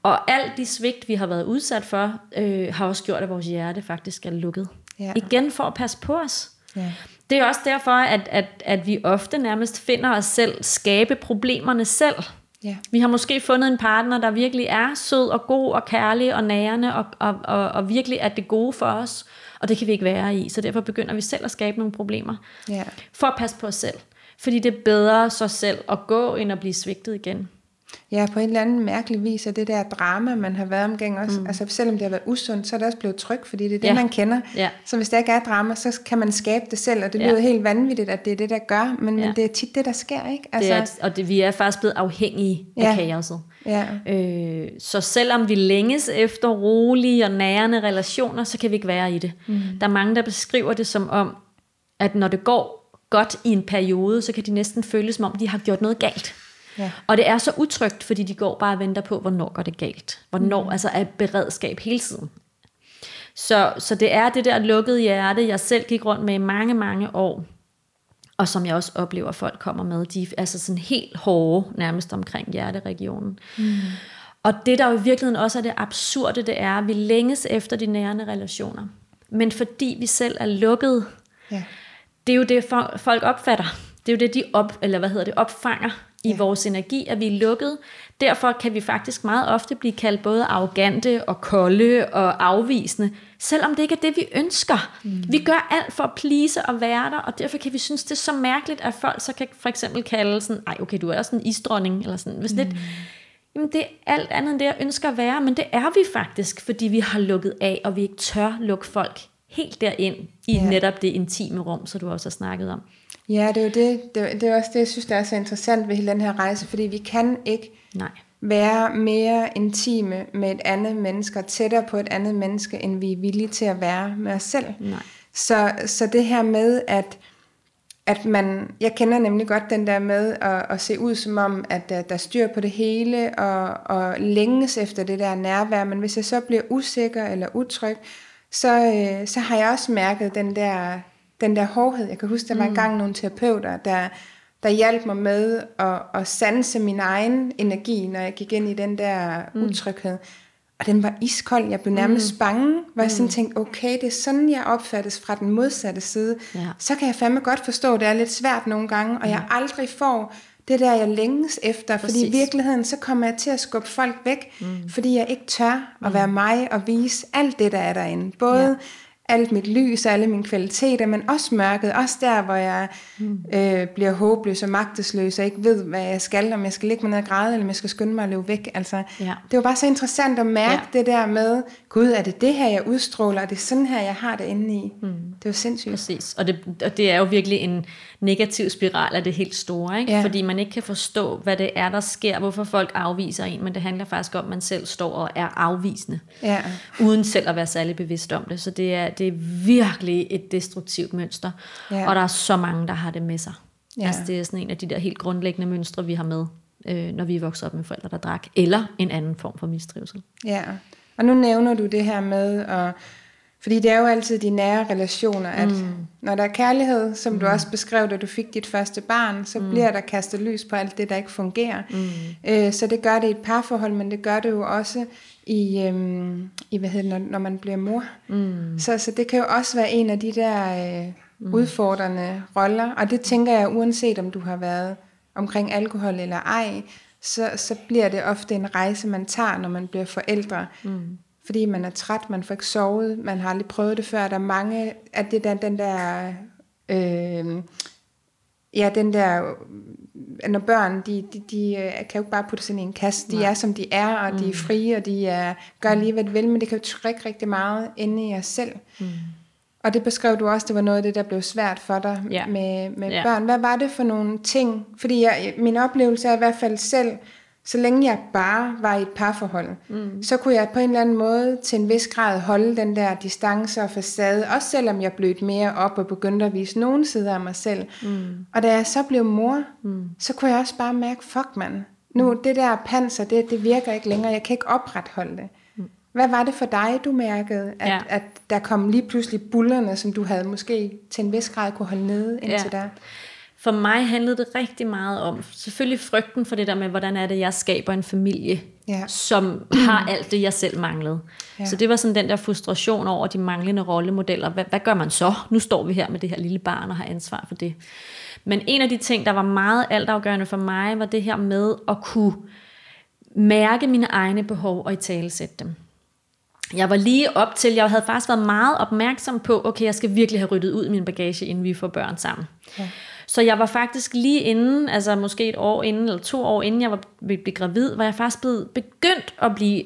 Og alt de svigt, vi har været udsat for, øh, har også gjort, at vores hjerte faktisk er lukket. Ja. Igen for at passe på os. Ja. Det er også derfor, at, at, at vi ofte nærmest finder os selv skabe problemerne selv. Ja. Vi har måske fundet en partner, der virkelig er sød og god og kærlig og nærende og, og, og, og virkelig er det gode for os. Og det kan vi ikke være i. Så derfor begynder vi selv at skabe nogle problemer. Ja. For at passe på os selv. Fordi det er bedre så selv at gå, end at blive svigtet igen. Ja, på en eller anden mærkelig vis er det der drama, man har været omkring også. Mm. Altså selvom det har været usundt, så er det også blevet tryg, fordi det er det, ja. man kender. Ja. Så hvis der ikke er drama, så kan man skabe det selv, og det lyder ja. helt vanvittigt, at det er det, der gør, men, ja. men det er tit det, der sker, ikke? Altså, det er, og det, vi er faktisk blevet afhængige ja. af kaoset. Ja. Øh, så selvom vi længes efter rolige og nærende relationer, så kan vi ikke være i det. Mm. Der er mange, der beskriver det som om, at når det går godt i en periode, så kan de næsten føles som om, de har gjort noget galt. Ja. Og det er så utrygt, fordi de går bare og venter på, hvornår går det galt. Hvornår, mm. altså er beredskab hele tiden. Så, så det er det der lukkede hjerte, jeg selv gik rundt med i mange, mange år, og som jeg også oplever, folk kommer med. De er altså sådan helt hårde, nærmest omkring hjerteregionen. Mm. Og det, der jo i virkeligheden også er det absurde, det er, at vi længes efter de nærende relationer. Men fordi vi selv er lukket, ja. det er jo det, folk opfatter. Det er jo det, de op, eller hvad hedder det, opfanger i ja. vores energi, at vi er lukket. Derfor kan vi faktisk meget ofte blive kaldt både arrogante og kolde og afvisende, selvom det ikke er det, vi ønsker. Mm. Vi gør alt for at plise og være der, og derfor kan vi synes, det er så mærkeligt, at folk så kan for eksempel kalde sådan, ej okay, du er sådan en isdronning, eller sådan, hvis mm. lidt, jamen det er alt andet end det, jeg ønsker at være, men det er vi faktisk, fordi vi har lukket af, og vi ikke tør lukke folk helt derind i ja. netop det intime rum, så du også har snakket om. Ja, det er jo det. Det, det er også det, jeg synes, der er så interessant ved hele den her rejse, fordi vi kan ikke Nej. være mere intime med et andet menneske, tættere på et andet menneske, end vi er villige til at være med os selv. Nej. Så, så det her med, at, at man, jeg kender nemlig godt den der med at, at se ud som om, at der, der er styr på det hele, og, og længes efter det der nærvær, men hvis jeg så bliver usikker eller utryg, så, øh, så har jeg også mærket den der den der hårdhed. Jeg kan huske, der var mm. engang nogle terapeuter, der, der hjalp mig med at, at sanse min egen energi, når jeg gik ind i den der mm. utryghed. Og den var iskold. Jeg blev nærmest mm. bange, hvor mm. jeg sådan mm. tænkte, okay, det er sådan, jeg opfattes fra den modsatte side. Ja. Så kan jeg fandme godt forstå, at det er lidt svært nogle gange, og ja. jeg aldrig får det der, jeg længes efter. Præcis. Fordi i virkeligheden, så kommer jeg til at skubbe folk væk, mm. fordi jeg ikke tør at mm. være mig og vise alt det, der er derinde. Både ja alt mit lys og alle mine kvaliteter, men også mørket, også der, hvor jeg mm. øh, bliver håbløs og magtesløs og ikke ved, hvad jeg skal, om jeg skal ligge mig ned og græde, eller om jeg skal skynde mig at løbe væk. Altså, ja. Det var bare så interessant at mærke ja. det der med, gud, er det det her, jeg udstråler, og det er sådan her, jeg har det inde i. Mm. Det var sindssygt. Præcis, og det, og det er jo virkelig en negativ spiral af det helt store, ikke? Ja. fordi man ikke kan forstå, hvad det er, der sker, hvorfor folk afviser en, men det handler faktisk om, at man selv står og er afvisende, ja. uden selv at være særlig bevidst om det. Så det er, det er virkelig et destruktivt mønster, ja. og der er så mange, der har det med sig. Ja. Altså, det er sådan en af de der helt grundlæggende mønstre, vi har med, øh, når vi er vokset op med forældre, der drak, eller en anden form for mistrivsel. Ja, og nu nævner du det her med at fordi det er jo altid de nære relationer, at mm. når der er kærlighed, som mm. du også beskrev, da du fik dit første barn, så mm. bliver der kastet lys på alt det, der ikke fungerer. Mm. Øh, så det gør det i et parforhold, men det gør det jo også i, øhm, i hvad hedder når, når man bliver mor. Mm. Så, så det kan jo også være en af de der øh, mm. udfordrende roller, og det tænker jeg, uanset om du har været omkring alkohol eller ej, så, så bliver det ofte en rejse, man tager, når man bliver forældre. Mm fordi man er træt, man får ikke sovet, man har aldrig prøvet det før. Der er mange af det der, den der, øh, ja, den der, når børn, de, de, de øh, kan jo ikke bare putte sig i en kasse. De Nej. er, som de er, og mm. de er mm. frie, og de er, gør lige, hvad de vil, men det kan jo trække rigtig meget inde i jer selv. Mm. Og det beskrev du også, det var noget af det, der blev svært for dig ja. med, med ja. børn. Hvad var det for nogle ting? Fordi jeg, min oplevelse er i hvert fald selv, så længe jeg bare var i et parforhold, mm. så kunne jeg på en eller anden måde til en vis grad holde den der distance og facade, også selvom jeg blev mere op og begyndte at vise nogle sider af mig selv. Mm. Og da jeg så blev mor, mm. så kunne jeg også bare mærke, fuck man, nu mm. det der panser, det, det virker ikke længere, jeg kan ikke opretholde det. Mm. Hvad var det for dig, du mærkede, at, ja. at der kom lige pludselig bullerne, som du havde måske til en vis grad kunne holde nede indtil ja. der? For mig handlede det rigtig meget om, selvfølgelig frygten for det der med, hvordan er det, jeg skaber en familie, ja. som [clears throat] har alt det, jeg selv manglede. Ja. Så det var sådan den der frustration over de manglende rollemodeller. Hvad, hvad gør man så? Nu står vi her med det her lille barn og har ansvar for det. Men en af de ting, der var meget altafgørende for mig, var det her med at kunne mærke mine egne behov og i tale sætte dem. Jeg var lige op til, jeg havde faktisk været meget opmærksom på, okay, jeg skal virkelig have ryddet ud i min bagage, inden vi får børn sammen. Ja. Så jeg var faktisk lige inden, altså måske et år inden, eller to år inden jeg var blevet gravid, var jeg faktisk blevet begyndt at blive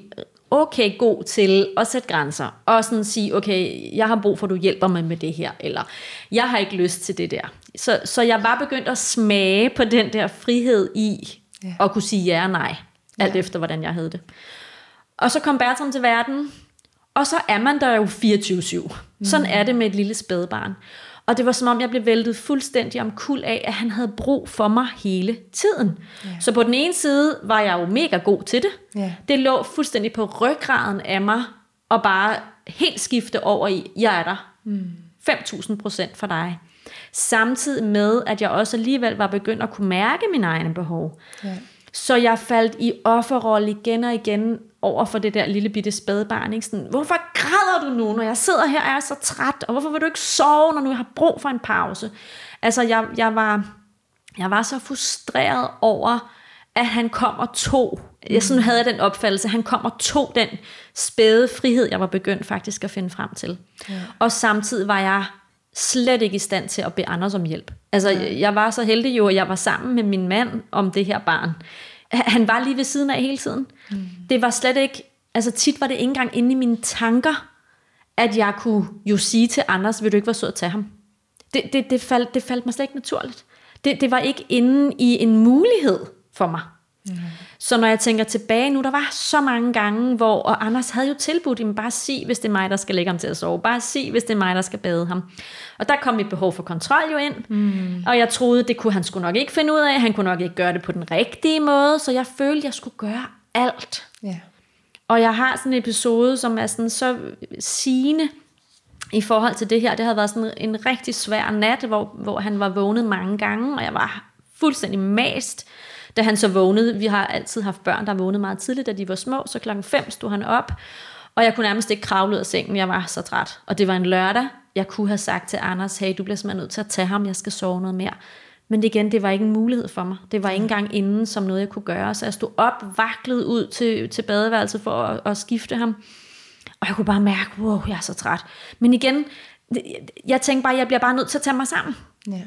okay god til at sætte grænser, og sådan sige, okay, jeg har brug for, at du hjælper mig med det her, eller jeg har ikke lyst til det der. Så, så jeg var begyndt at smage på den der frihed i, ja. at kunne sige ja og nej, alt ja. efter hvordan jeg havde det. Og så kom Bertram til verden, og så er man der jo 24-7. Sådan mm. er det med et lille spædbarn. Og det var som om, jeg blev væltet fuldstændig om kul af, at han havde brug for mig hele tiden. Ja. Så på den ene side var jeg jo mega god til det. Ja. Det lå fuldstændig på ryggraden af mig, og bare helt skifte over i, jeg er der. Mm. 5.000 procent for dig. Samtidig med, at jeg også alligevel var begyndt at kunne mærke mine egne behov. Ja. Så jeg faldt i offerrolle igen og igen over for det der lille bitte spædbarn. Ikke? Sådan, hvorfor græder du nu, når jeg sidder her og er så træt? Og hvorfor vil du ikke sove, når du har brug for en pause? Altså, jeg, jeg, var, jeg var så frustreret over, at han kom og tog. Jeg sådan havde den opfattelse, at han kom og tog den spæde frihed, jeg var begyndt faktisk at finde frem til. Ja. Og samtidig var jeg slet ikke i stand til at bede Anders om hjælp. Altså, ja. jeg var så heldig jo, at jeg var sammen med min mand om det her barn. Han var lige ved siden af hele tiden. Mm. Det var slet ikke, altså tit var det ikke engang inde i mine tanker, at jeg kunne jo sige til Anders, vil du ikke være sød at tage ham? Det, det, det, faldt, det faldt mig slet ikke naturligt. Det, det var ikke inde i en mulighed for mig. Mm. Så når jeg tænker tilbage nu, der var så mange gange, hvor, og Anders havde jo tilbudt, ham, bare sig, hvis det er mig, der skal lægge ham til at sove. Bare sig, hvis det er mig, der skal bade ham. Og der kom mit behov for kontrol jo ind. Mm. Og jeg troede, det kunne han skulle nok ikke finde ud af. Han kunne nok ikke gøre det på den rigtige måde. Så jeg følte, jeg skulle gøre alt. Yeah. Og jeg har sådan en episode, som er sådan så sigende i forhold til det her. Det havde været sådan en rigtig svær nat, hvor, hvor han var vågnet mange gange, og jeg var fuldstændig mast da han så vågnede, vi har altid haft børn, der vågnede meget tidligt, da de var små, så klokken 5 stod han op, og jeg kunne nærmest ikke kravle ud af sengen, jeg var så træt. Og det var en lørdag, jeg kunne have sagt til Anders, hey, du bliver simpelthen nødt til at tage ham, jeg skal sove noget mere. Men igen, det var ikke en mulighed for mig. Det var ikke engang inden som noget, jeg kunne gøre. Så jeg stod op, vaklet ud til, til badeværelset for at, at skifte ham. Og jeg kunne bare mærke, wow, jeg er så træt. Men igen, jeg tænkte bare, jeg bliver bare nødt til at tage mig sammen. Ja.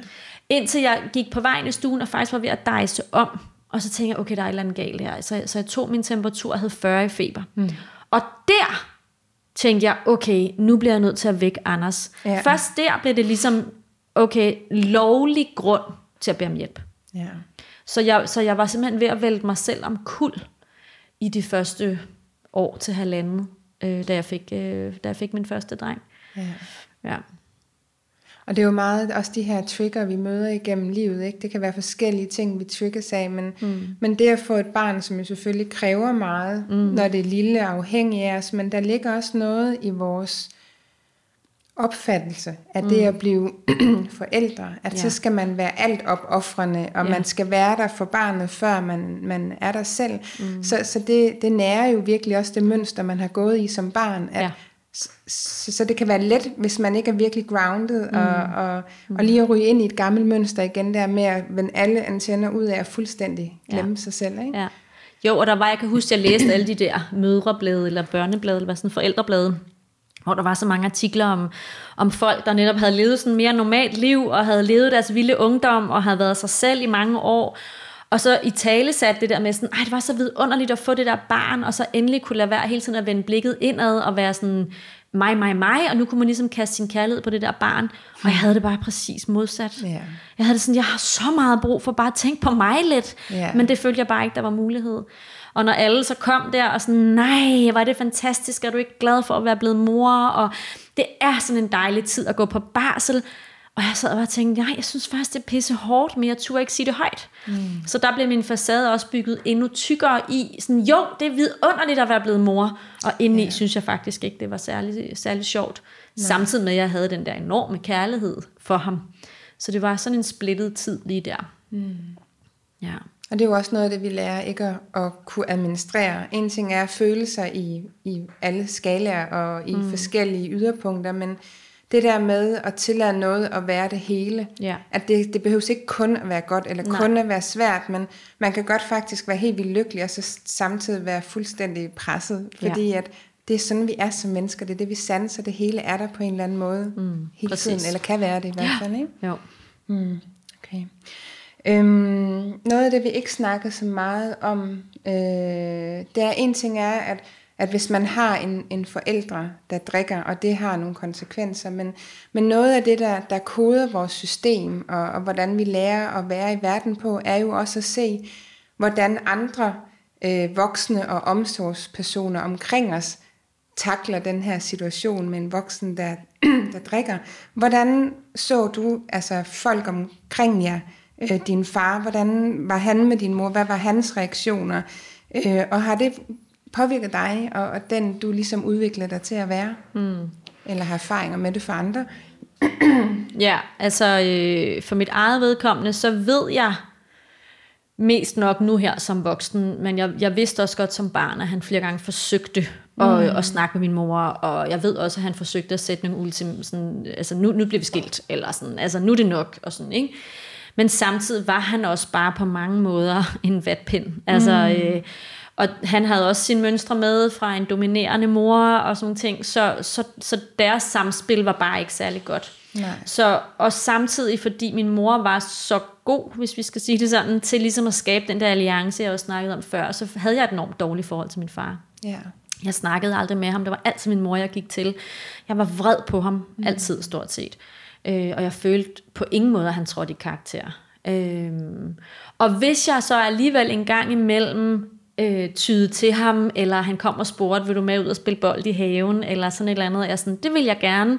Indtil jeg gik på vejen i stuen, og faktisk var ved at dejse om. Og så tænkte jeg, okay, der er et eller andet galt her. Så, så jeg tog min temperatur og havde 40 i feber. Mm. Og der tænkte jeg, okay, nu bliver jeg nødt til at vække Anders. Ja. Først der blev det ligesom, okay, lovlig grund til at bede om hjælp. Ja. Så jeg, så jeg var simpelthen ved at vælte mig selv om kul i de første år til halvanden, øh, da, jeg fik, øh, da jeg fik min første dreng. ja. Ja. Og det er jo meget også de her trigger, vi møder igennem livet. Ikke? Det kan være forskellige ting, vi trigges af, men, mm. men det at få et barn, som jo selvfølgelig kræver meget, mm. når det er lille afhængig af os, men der ligger også noget i vores opfattelse af det at blive [clears throat] forældre, at ja. så skal man være alt opoffrende, og ja. man skal være der for barnet, før man, man er der selv. Mm. Så, så det, det nærer jo virkelig også det mønster, man har gået i som barn, at Ja. Så, så det kan være let, hvis man ikke er virkelig grounded, mm. og, og, og lige at ryge ind i et gammelt mønster igen der med at vende alle antenner ud af at fuldstændig glemme ja. sig selv. Ikke? Ja. Jo, og der var, jeg kan huske, at jeg læste alle de der mødreblade, eller børneblade, eller hvad sådan forældreblade, hvor der var så mange artikler om, om folk, der netop havde levet sådan mere normalt liv, og havde levet deres vilde ungdom, og havde været sig selv i mange år, og så i tale sat det der med sådan, ej, det var så vidunderligt at få det der barn, og så endelig kunne lade være hele tiden at vende blikket indad, og være sådan, mig, mig, mig, og nu kunne man ligesom kaste sin kærlighed på det der barn, og jeg havde det bare præcis modsat. Ja. Jeg havde det sådan, jeg har så meget brug for bare at tænke på mig lidt, Ja. men det følte jeg bare ikke, der var mulighed. Og når alle så kom der og sådan, nej, var det fantastisk, er du ikke glad for at være blevet mor, og det er sådan en dejlig tid at gå på barsel, og jeg sad og bare tænkte, nej, jeg synes faktisk, det er pisse hårdt, men jeg turde ikke sige det højt. Mm. Så der blev min facade også bygget endnu tykkere i, sådan, jo, det er vidunderligt at være blevet mor, og indeni ja. synes jeg faktisk ikke, det var særlig, særlig sjovt. Nej. Samtidig med, at jeg havde den der enorme kærlighed for ham. Så det var sådan en splittet tid lige der. Mm. Ja. Og det er jo også noget af det, vi lærer ikke at, at kunne administrere. En ting er følelser i, i alle skalaer og i mm. forskellige yderpunkter, men det der med at tillade noget at være det hele, Ja. at det, det behøves ikke kun at være godt, eller Nej. kun at være svært, men man kan godt faktisk være helt vildt lykkelig, og så samtidig være fuldstændig presset, Ja. fordi at det er sådan, vi er som mennesker, det er det, vi sanser, det hele er der på en eller anden måde, mm, hele præcis. tiden, eller kan være det i hvert fald, ikke? Jo. Mm, okay. Øhm, noget af det, vi ikke snakker så meget om, øh, det er en ting er, at, at hvis man har en, en forældre, der drikker, og det har nogle konsekvenser, men, men noget af det, der, der koder vores system, og, og hvordan vi lærer at være i verden på, er jo også at se, hvordan andre øh, voksne og omsorgspersoner omkring os takler den her situation med en voksen, der, [clears throat] der drikker. Hvordan så du altså folk omkring jer, øh, din far, hvordan var han med din mor, hvad var hans reaktioner, øh, og har det påvirket dig, og, og den du ligesom udvikler dig til at være, mm. eller har erfaringer med det for andre? Ja, altså øh, for mit eget vedkommende, så ved jeg mest nok nu her som voksen, men jeg, jeg vidste også godt som barn, at han flere gange forsøgte at, mm. at snakke med min mor, og jeg ved også, at han forsøgte at sætte nogle ultim, sådan, altså nu, nu bliver vi skilt, eller sådan, altså nu er det nok, og sådan, ikke? Men samtidig var han også bare på mange måder en vatpind. Altså, mm. øh, og han havde også sine mønstre med fra en dominerende mor og sådan ting, så, så, så deres samspil var bare ikke særlig godt. Nej. Så, og samtidig, fordi min mor var så god, hvis vi skal sige det sådan, til ligesom at skabe den der alliance, jeg også snakkede om før, så havde jeg et enormt dårligt forhold til min far. Ja. Jeg snakkede aldrig med ham. Det var altid min mor, jeg gik til. Jeg var vred på ham, altid stort set. Øh, og jeg følte på ingen måde, at han trådte i karakter. Øh, og hvis jeg så alligevel en gang imellem øh, tyde til ham, eller han kom og spurgte, vil du med ud og spille bold i haven, eller sådan et eller andet, jeg sådan, det vil jeg gerne.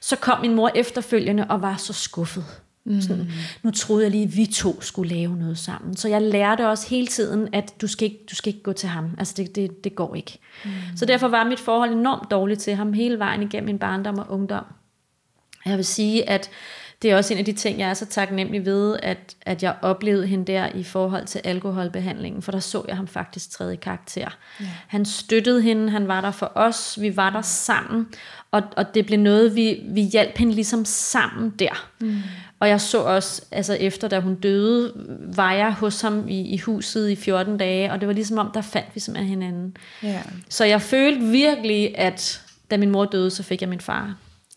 Så kom min mor efterfølgende og var så skuffet. Mm. Sådan, nu troede jeg lige, at vi to skulle lave noget sammen. Så jeg lærte også hele tiden, at du skal ikke, du skal ikke gå til ham. Altså det, det, det går ikke. Mm. Så derfor var mit forhold enormt dårligt til ham hele vejen igennem min barndom og ungdom. Jeg vil sige, at det er også en af de ting, jeg er så taknemmelig ved, at, at jeg oplevede hende der i forhold til alkoholbehandlingen, for der så jeg ham faktisk træde i karakter. Ja. Han støttede hende, han var der for os, vi var der sammen, og, og det blev noget, vi, vi hjalp hende ligesom sammen der. Mm. Og jeg så også, altså efter da hun døde, var jeg hos ham i, i huset i 14 dage, og det var ligesom om, der fandt vi simpelthen hinanden. Ja. Så jeg følte virkelig, at da min mor døde, så fik jeg min far.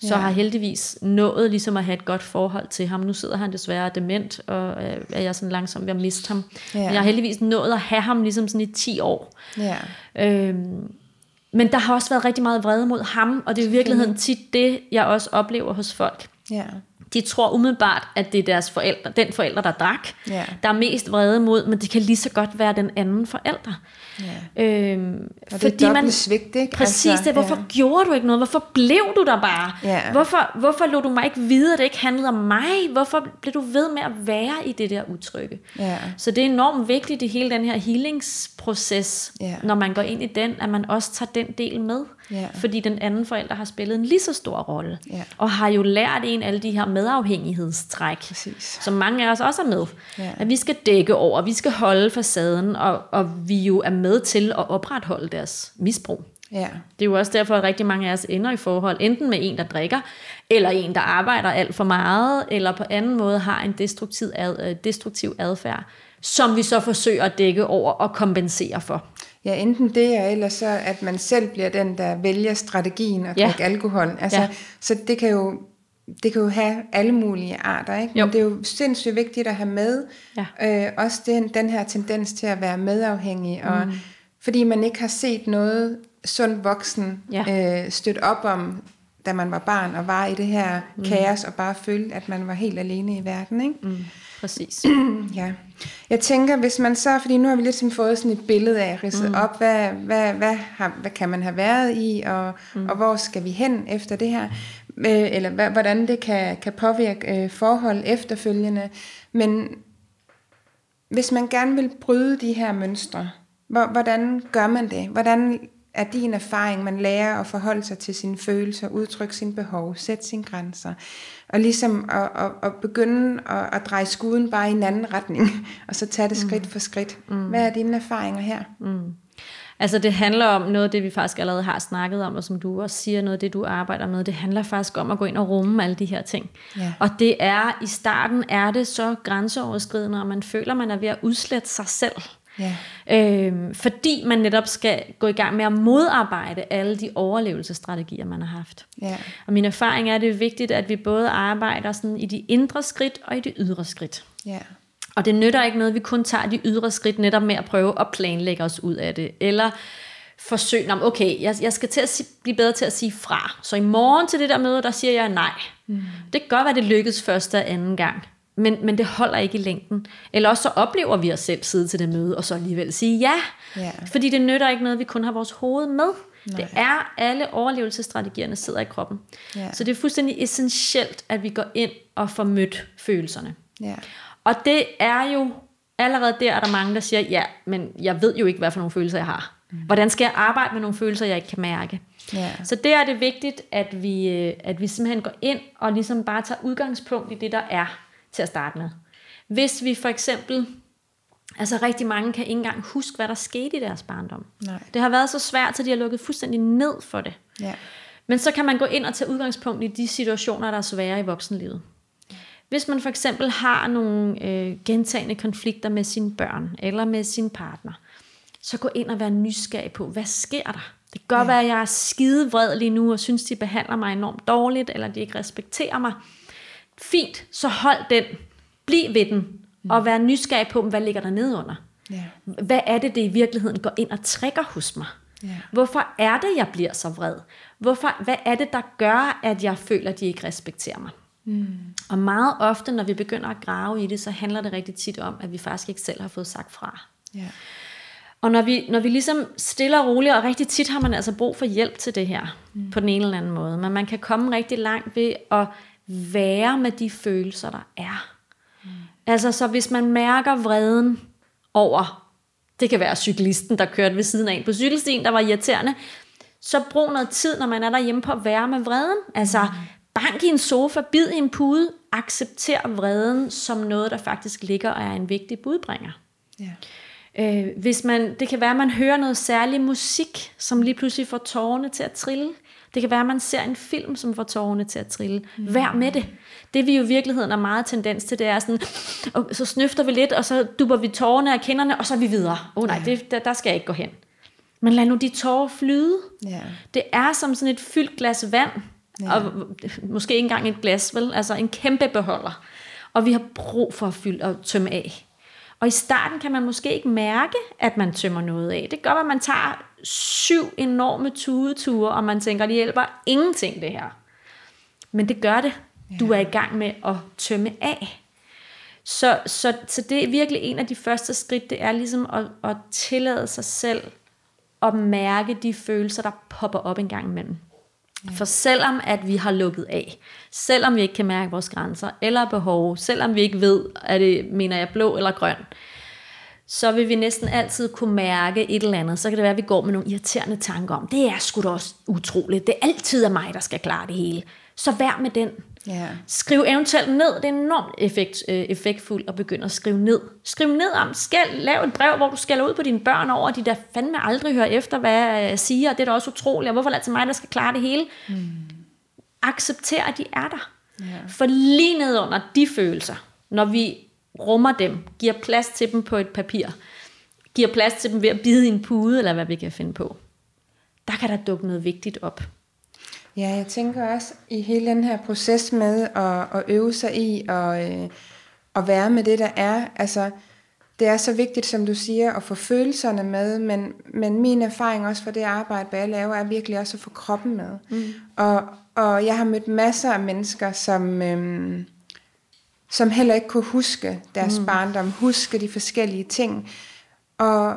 Så Ja. har heldigvis nået ligesom at have et godt forhold til ham. Nu sidder han desværre dement, og øh, er jeg sådan langsomt ved at miste ham. Ja. Men jeg har heldigvis nået at have ham ligesom sådan i 10 år. Ja. Øhm, men der har også været rigtig meget vrede mod ham, og det er i virkeligheden tit det, jeg også oplever hos folk. Ja. De tror umiddelbart, at det er deres forældre, den forælder, der drak, Ja. der er mest vrede mod, men det kan lige så godt være den anden forælder. Ja. Øhm, Og det er dobbelt svigt, ikke? Præcis Altså, det. Hvorfor ja. gjorde du ikke noget? Hvorfor blev du der bare? Ja. Hvorfor, hvorfor lå du mig ikke vide, at det ikke handlede om mig? Hvorfor blev du ved med at være i det der utrygge? Ja. Så det er enormt vigtigt i hele den her healingsproces, Ja. når man går ind i den, at man også tager den del med. Ja. Fordi den anden forælder har spillet en lige så stor rolle. Ja. Og har jo lært en alle de her medafhængighedstræk, Præcis. som mange af os også er med. Ja. At vi skal dække over, vi skal holde facaden, og, og vi jo er med til at opretholde deres misbrug. Ja. Det er jo også derfor, at rigtig mange af os ender i forhold, enten med en, der drikker, eller en, der arbejder alt for meget, eller på anden måde har en destruktiv, ad, øh, destruktiv adfærd, som vi så forsøger at dække over og kompensere for. Ja, enten det, og ellers så, at man selv bliver den, der vælger strategien at Ja. drikke alkohol. Altså, Ja. Så det kan jo det kan jo have alle mulige arter, ikke? Jo. Men det er jo sindssygt vigtigt at have med. Ja. Øh, også den, den her tendens til at være medafhængig, og fordi man ikke har set noget sund voksen Ja. øh, støtte op om, da man var barn, og var i det her mm. kaos, og bare følte, at man var helt alene i verden, ikke? Mm, præcis. [clears throat] Ja. Jeg tænker, hvis man så, fordi nu har vi lidt sådan fået sådan et billede af ridset mm. op, hvad, hvad, hvad, har, hvad kan man have været i, og, mm. og hvor skal vi hen efter det her, øh, eller hvad, hvordan det kan, kan påvirke øh, forhold efterfølgende. Men hvis man gerne vil bryde de her mønstre, hvor, hvordan gør man det? Hvordan er din erfaring, man lærer at forholde sig til sine følelser, udtrykke sine behov, sætte sine grænser, og ligesom at, at, at begynde at, at dreje skuden bare i en anden retning, [laughs] og så tage det skridt for skridt. Mm. Hvad er dine erfaringer her? Mm. Altså det handler om noget af det, vi faktisk allerede har snakket om, og som du også siger, noget af det, du arbejder med, det handler faktisk om at gå ind og rumme alle de her ting. Ja. Og det er, i starten er det så grænseoverskridende, og man føler, man er ved at udslette sig selv. Ja. Øhm, fordi man netop skal gå i gang med at modarbejde alle de overlevelsesstrategier, man har haft. Ja. Og min erfaring er, at det er vigtigt, at vi både arbejder sådan i de indre skridt og i de ydre skridt. Ja. Og det nytter ikke noget, at vi kun tager de ydre skridt netop med at prøve at planlægge os ud af det. Eller forsøge, "Nå, men okay, jeg, jeg skal til at si- blive bedre til at sige fra. Så i morgen til det der møde, der siger jeg nej. Mm. Det kan godt være, det lykkes første og anden gang. Men, men det holder ikke i længden. Eller også så oplever vi os selv sidde til det møde, og så alligevel sige ja. Ja. Fordi det nytter ikke noget, at vi kun har vores hoved med. Nej. Det er alle overlevelsesstrategierne sidder i kroppen. Ja. Så det er fuldstændig essentielt, at vi går ind og får mødt følelserne. Ja. Og det er jo, allerede der er der mange, der siger, ja, men jeg ved jo ikke, hvad for nogle følelser jeg har. Hvordan skal jeg arbejde med nogle følelser, jeg ikke kan mærke? Ja. Så der er det vigtigt, at vi, øh, at vi simpelthen går ind og ligesom bare tager udgangspunkt i det, der er til at starte med. Hvis vi for eksempel, altså rigtig mange kan ikke engang huske, hvad der skete i deres barndom. Nej. Det har været så svært, så de har lukket fuldstændig ned for det. Ja. Men så kan man gå ind og tage udgangspunkt i de situationer, der er svære i voksenlivet. Hvis man for eksempel har nogle øh, gentagende konflikter med sine børn eller med sin partner, så gå ind og være nysgerrig på, hvad sker der? Det kan godt ja. være, at jeg er skide vred lige nu, og synes, de behandler mig enormt dårligt, eller de ikke respekterer mig. Fint, så hold den. Bliv ved den. Og vær nysgerrig på, hvad ligger der nede under. Ja. Hvad er det, det i virkeligheden går ind og trækker hos mig? Ja. Hvorfor er det, jeg bliver så vred? Hvorfor, hvad er det, der gør, at jeg føler, at de ikke respekterer mig? Mm. Og meget ofte, når vi begynder at grave i det, så handler det rigtig tit om, at vi faktisk ikke selv har fået sagt fra. Ja. Og når vi, når vi ligesom stiller og roligt, og rigtig tit har man altså brug for hjælp til det her, mm. på den ene eller anden måde, men man kan komme rigtig langt ved at være med de følelser, der er. Mm. Altså, så hvis man mærker vreden over, det kan være cyklisten, der kørte ved siden af en på cykelstien, der var irriterende, så brug noget tid, når man er derhjemme på at være med vreden. Altså, mm. bank i en sofa, bid i en pude, accepter vreden som noget, der faktisk ligger og er en vigtig budbringer. Ja. Øh, hvis man, det kan være, at man hører noget særlig musik, som lige pludselig får tårerne til at trille. Det kan være, at man ser en film, som får tårerne til at trille. Mm. Vær med det. Det vi jo i virkeligheden er meget tendens til, det er sådan, og så snøfter vi lidt, og så duber vi tårerne af kinderne, og så er vi videre. Åh oh, nej, det, der, der skal jeg ikke gå hen. Men lad nu de tårer flyde. Ja. Det er som sådan et fyldt glas vand, ja. og måske ikke engang et glas, vel? Altså en kæmpe beholder. Og vi har brug for at fylde og tømme af. Og i starten kan man måske ikke mærke, at man tømmer noget af. Det gør, at man tager syv enorme tudeture, og man tænker, det hjælper ingenting det her. Men det gør det. Du er i gang med at tømme af. Så, så, så det er virkelig en af de første skridt, det er ligesom at, at tillade sig selv at mærke de følelser, der popper op en gang imellem. For selvom at vi har lukket af, selvom vi ikke kan mærke vores grænser eller behov, selvom vi ikke ved, at det mener jeg blå eller grøn, så vil vi næsten altid kunne mærke et eller andet. Så kan det være, at vi går med nogle irriterende tanker om, det er sgu da også utroligt. Det er altid af mig, der skal klare det hele. Så vær med den. Ja. Skriv eventuelt ned. Det er enormt effekt, øh, effektfuldt at begynde at skrive ned. Skriv ned om, skal lav et brev, hvor du skal ud på dine børn over, at de der fandme aldrig hører efter, hvad jeg siger. Det er da også utroligt. Og hvorfor er det altid mig, der skal klare det hele? Mm. Accepter, at de er der. Ja. For lige ned under de følelser, når vi rummer dem, giver plads til dem på et papir, giver plads til dem ved at bide i en pude, eller hvad vi kan finde på, der kan der dukke noget vigtigt op. Ja, jeg tænker også i hele den her proces med at, at øve sig i og, øh, at være med det, der er. Altså, det er så vigtigt, som du siger, at få følelserne med, men, men min erfaring også for det arbejde, hvad jeg laver, er virkelig også at få kroppen med. Mm. Og, og jeg har mødt masser af mennesker, som, øhm, som heller ikke kunne huske deres mm. barndom, huske de forskellige ting. Og,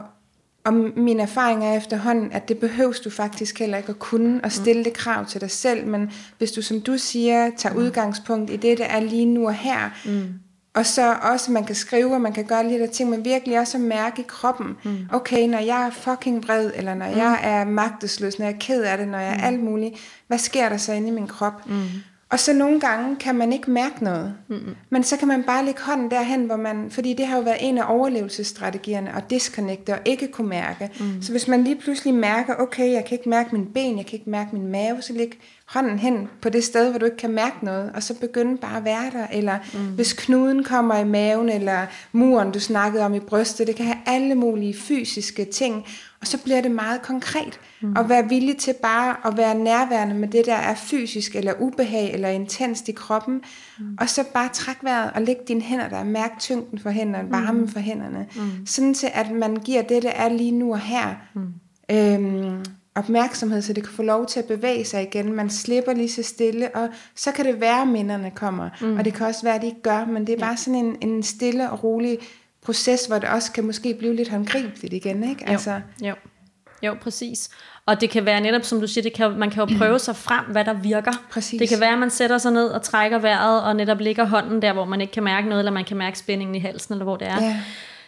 og min erfaring er efterhånden, at det behøves du faktisk heller ikke at kunne, og stille det krav til dig selv, men hvis du, som du siger, tager mm. udgangspunkt i det, der er lige nu og her, mm. og så også, man kan skrive, og man kan gøre lidt af ting, men virkelig også at mærke i kroppen, mm. okay, når jeg er fucking vred, eller når mm. jeg er magtesløs, når jeg er ked af det, når jeg er alt muligt, hvad sker der så inde i min krop? Mm. Og så nogle gange kan man ikke mærke noget. Mm-hmm. Men så kan man bare lægge hånden derhen, hvor man... Fordi det har jo været en af overlevelsesstrategierne, at disconnecte og ikke kunne mærke. Mm. Så hvis man lige pludselig mærker, okay, jeg kan ikke mærke min ben, jeg kan ikke mærke min mave, så læg hånden hen på det sted, hvor du ikke kan mærke noget, og så begynde bare at være der. Eller mm. hvis knuden kommer i maven, eller muren, du snakkede om i brystet, det kan have alle mulige fysiske ting, og så bliver det meget konkret. Mm. Og være villig til bare at være nærværende med det, der er fysisk, eller ubehag, eller intenst i kroppen. Mm. Og så bare træk vejret og lægge dine hænder der, mærk tyngden for hænderne, varmen mm. for hænderne. Mm. Sådan til, at man giver det, der er lige nu og her, mm. øhm, opmærksomhed, så det kan få lov til at bevæge sig igen. Man slipper lige så stille, og så kan det være, at minderne kommer. Mm. Og det kan også være, at de ikke gør, men det er bare sådan en, en stille og rolig proces, hvor det også kan måske blive lidt håndgribeligt igen, ikke? Jo, altså. jo. jo, præcis. Og det kan være netop, som du siger, det kan, man kan jo prøve sig frem, hvad der virker. Præcis. Det kan være, at man sætter sig ned og trækker vejret, og netop ligger hånden der, hvor man ikke kan mærke noget, eller man kan mærke spændingen i halsen, eller hvor det er. Ja.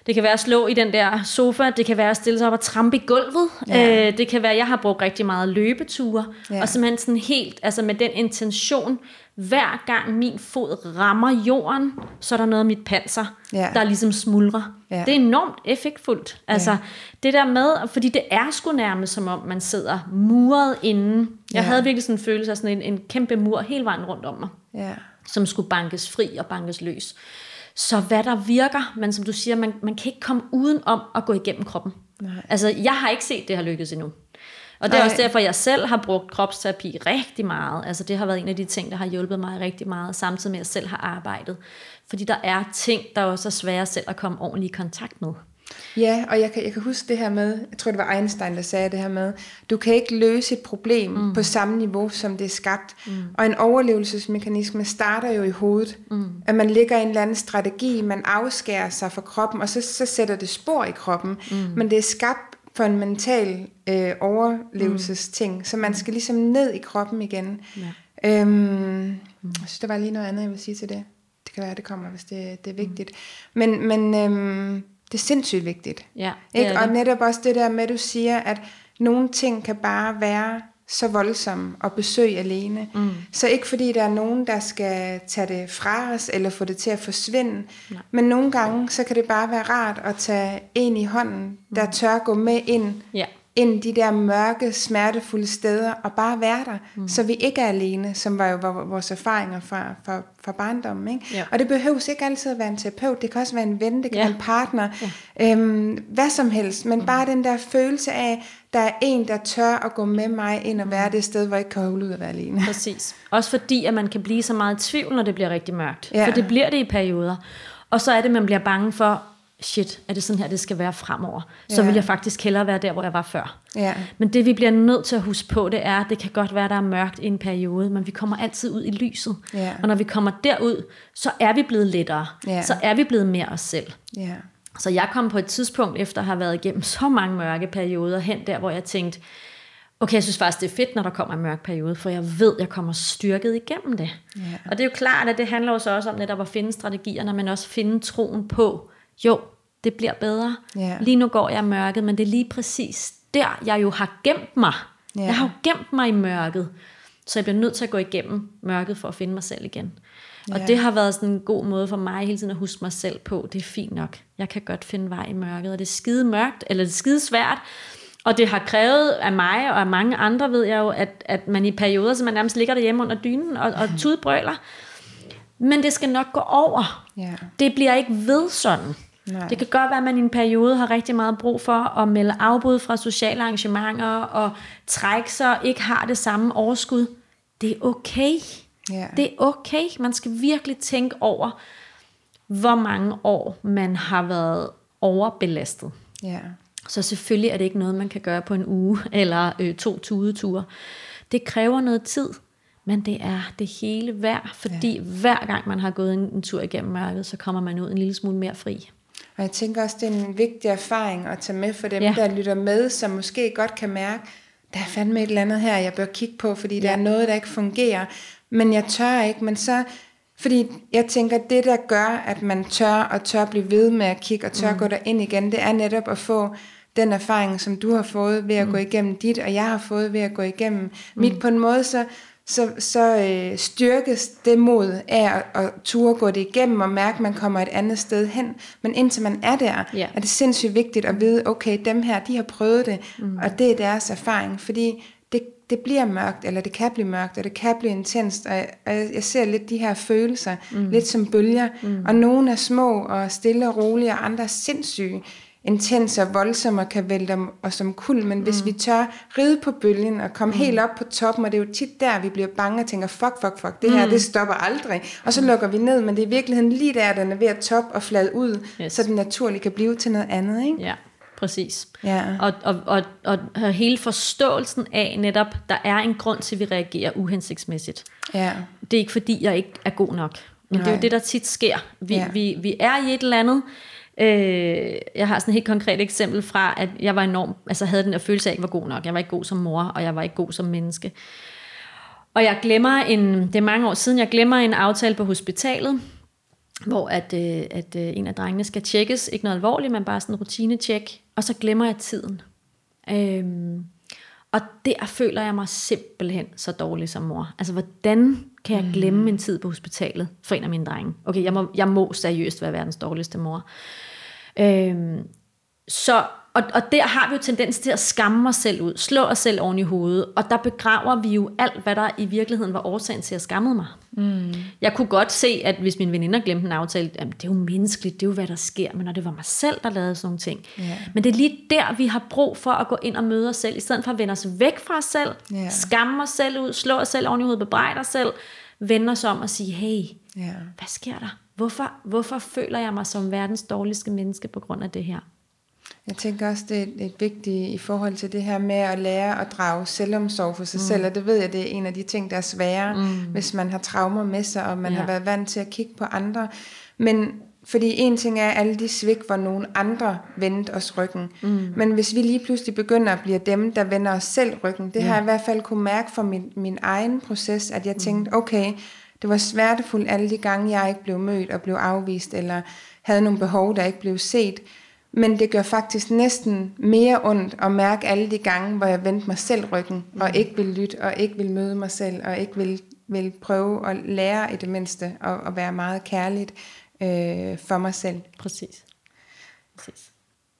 Det kan være at slå i den der sofa, det kan være at stille sig op og trampe i gulvet. Ja. Øh, det kan være, at jeg har brugt rigtig meget løbeture, ja. og simpelthen sådan helt, altså med den intention, hver gang min fod rammer jorden, så er der noget af mit panser, ja. der ligesom smuldrer. Ja. Det er enormt effektfuldt. Altså, ja. det der med, fordi det er sgu nærmest som om, man sidder muret inden. Jeg ja. havde virkelig sådan en følelse af sådan en, en kæmpe mur hele vejen rundt om mig, ja. som skulle bankes fri og bankes løs. Så hvad der virker, men som du siger, man, man kan ikke komme uden om at gå igennem kroppen. Nej. Altså, jeg har ikke set det her lykkes endnu. Og det er Nej. også derfor, jeg selv har brugt kropsterapi rigtig meget. Altså det har været en af de ting, der har hjulpet mig rigtig meget, samtidig med at jeg selv har arbejdet. Fordi der er ting, der også er svære selv at komme ordentligt i kontakt med. Ja, og jeg kan, jeg kan huske det her med, jeg tror det var Einstein, der sagde det her med, du kan ikke løse et problem mm. på samme niveau, som det er skabt. Mm. Og en overlevelsesmekanisme starter jo i hovedet. Mm. At man ligger en eller anden strategi, man afskærer sig fra kroppen, og så, så sætter det spor i kroppen. Mm. Men det er skabt for en mental øh, overlevelsesting, mm. så man skal ligesom ned i kroppen igen. Ja. Øhm, mm. Jeg synes, der var lige noget andet, jeg vil sige til det. Det kan være, det kommer, hvis det, det er vigtigt. Mm. Men, men øhm, det er sindssygt vigtigt. Ja, det ikke? Og det. netop også det der med, at du siger, at nogle ting kan bare være så voldsomme at besøge alene. Mm. Så ikke fordi der er nogen, der skal tage det fra os, eller få det til at forsvinde, Nej. men nogle gange, så kan det bare være rart at tage en i hånden, der mm. tør gå med ind, ja. ind de der mørke, smertefulde steder, og bare være der, mm. så vi ikke er alene, som var jo vores erfaringer fra, fra, fra barndommen. Ikke? Ja. Og det behøves ikke altid at være en terapeut, det kan også være en ven, det kan ja. være en partner, ja. øhm, hvad som helst, men mm. bare den der følelse af, der er en, der tør at gå med mig ind og være det sted, hvor jeg ikke kan holde ud at være alene. Præcis. Også fordi, at man kan blive så meget i tvivl, når det bliver rigtig mørkt. Ja. For det bliver det i perioder. Og så er det, man bliver bange for, shit, er det sådan her, det skal være fremover? Så Ja. vil jeg faktisk hellere være der, hvor jeg var før. Ja, Men det vi bliver nødt til at huske på, det er, at det kan godt være, der er mørkt i en periode, men vi kommer altid ud i lyset. Ja. Og når vi kommer derud, så er vi blevet lettere. Ja. Så er vi blevet mere os selv. ja, Så jeg kom på et tidspunkt, efter at have været igennem så mange mørke perioder, hen der, hvor jeg tænkte, okay, jeg synes faktisk, det er fedt, når der kommer en mørk periode, for jeg ved, jeg kommer styrket igennem det. Ja. Og det er jo klart, at det handler jo så også om netop at finde strategierne, men også finde troen på, jo, det bliver bedre. Ja. Lige nu går jeg mørket, men det er lige præcis der, jeg jo har gemt mig. Ja. Jeg har jo gemt mig i mørket. Så jeg bliver nødt til at gå igennem mørket for at finde mig selv igen. Og Ja. det har været sådan en god måde for mig hele tiden at huske mig selv på. Det er fint nok. Jeg kan godt finde vej i mørket, og det er skide mørkt, eller det er skide svært. Og det har krævet af mig og af mange andre, ved jeg jo, at, at man i perioder, så man nærmest ligger derhjemme under dynen og, og tudbrøler. Men det skal nok gå over. ja, Det bliver ikke ved sådan. Nej. Det kan godt være, at man i en periode har rigtig meget brug for at melde afbud fra sociale arrangementer og trække sig, ikke har det samme overskud. Det er okay. Ja, Det er okay. Man skal virkelig tænke over, hvor mange år man har været overbelastet. ja, Så selvfølgelig er det ikke noget, man kan gøre på en uge [laughs] eller øh, to tudeture. Det kræver noget tid, men det er det hele værd, fordi ja. hver gang man har gået en, en tur igennem mørket, så kommer man ud en lille smule mere fri. Og jeg tænker også, det er en vigtig erfaring at tage med for dem, Ja. der lytter med, som måske godt kan mærke, der er fandme et eller andet her, jeg bør kigge på, fordi ja. der er noget, der ikke fungerer. Men jeg tør ikke, men så... Fordi jeg tænker, det der gør, at man tør og tør blive ved med at kigge og tør mm. gå ind igen, det er netop at få den erfaring, som du har fået ved at mm. gå igennem dit, og jeg har fået ved at gå igennem mm. mit på en måde, så, så, så øh, styrkes det mod af at, at ture gå det igennem og mærke, at man kommer et andet sted hen. Men indtil man er der, Ja. er det sindssygt vigtigt at vide, okay, dem her, de har prøvet det, mm. og det er deres erfaring, fordi det, bliver mørkt, eller det kan blive mørkt, og det kan blive intenst, og jeg, og jeg ser lidt de her følelser, mm. lidt som bølger, mm. og nogle er små og stille og rolige, og andre er sindssyge, intense og voldsomme og kan vælte og som kul, men mm. hvis vi tør ride på bølgen og komme mm. helt op på toppen, og det er jo tit der, vi bliver bange og tænker, fuck, fuck, fuck, det her, det stopper aldrig, og så lukker vi ned, men det er i virkeligheden lige der, den er ved at top og flade ud, Yes. så den naturligt kan blive til noget andet, ikke? Ja, præcis. Ja. Og, og, og, og hele forståelsen af netop, der er en grund til, at vi reagerer uhensigtsmæssigt. Ja, Det er ikke fordi, jeg ikke er god nok. Men Nej. det er jo det, der tit sker. Vi, Ja. vi, vi er i et eller andet. Øh, jeg har sådan et helt konkret eksempel fra, at jeg var enormt, altså havde den der følelse af, at jeg ikke var god nok. Jeg var ikke god som mor, og jeg var ikke god som menneske. Og jeg glemmer en, det er mange år siden, jeg glemmer en aftale på hospitalet, hvor at, øh, at øh, en af drengene skal tjekkes, ikke noget alvorligt, men bare sådan en rutinecheck, og så glemmer jeg tiden. Øhm, og der føler jeg mig simpelthen så dårlig som mor. Altså, hvordan kan jeg glemme min tid på hospitalet for en af mine drenge? Okay, jeg må, jeg må seriøst være verdens dårligste mor. Øhm, så, og, og der har vi jo tendens til at skamme os selv ud, slå os selv oven i hovedet, og der begraver vi jo alt, hvad der i virkeligheden var årsagen til at skamme mig. Mm. Jeg kunne godt se, at hvis mine veninder glemte en aftale, jamen, det er jo menneskeligt, det er jo hvad der sker, men når det var mig selv, der lavede sådan nogle ting. Ja. Men det er lige der, vi har brug for at gå ind og møde os selv, i stedet for at vende os væk fra os selv, Ja. skamme os selv ud, slå os selv oven i hovedet, bebrejde os selv, vende os om og sige, hey, ja, hvad sker der? Hvorfor, hvorfor føler jeg mig som verdens dårligste menneske på grund af det her? Jeg tænker også, det er et, vigtigt i forhold til det her med at lære at drage selvomsorg for sig mm. selv, og det ved jeg, det er en af de ting, der er svære, mm. hvis man har traumer med sig, og man Ja. har været vant til at kigge på andre. Men fordi en ting er alle de svigt, hvor nogen andre vendte os ryggen. Mm. Men hvis vi lige pludselig begynder at blive dem, der vender os selv ryggen, det har jeg i hvert fald kunne mærke for min, min egen proces, at jeg tænkte, okay, det var smertefuldt alle de gange, jeg ikke blev mødt og blev afvist, eller havde nogle behov, der ikke blev set. Men det gør faktisk næsten mere ondt at mærke alle de gange, hvor jeg vendte mig selv ryggen, mm. og ikke ville lytte, og ikke ville møde mig selv, og ikke ville, ville prøve at lære i det mindste, og, at være meget kærligt øh, for mig selv. Præcis. Præcis.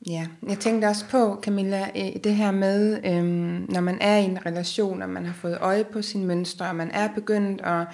Ja, jeg tænkte også på, Camilla, det her med, øhm, når man er i en relation, og man har fået øje på sine mønstre, og man er begyndt at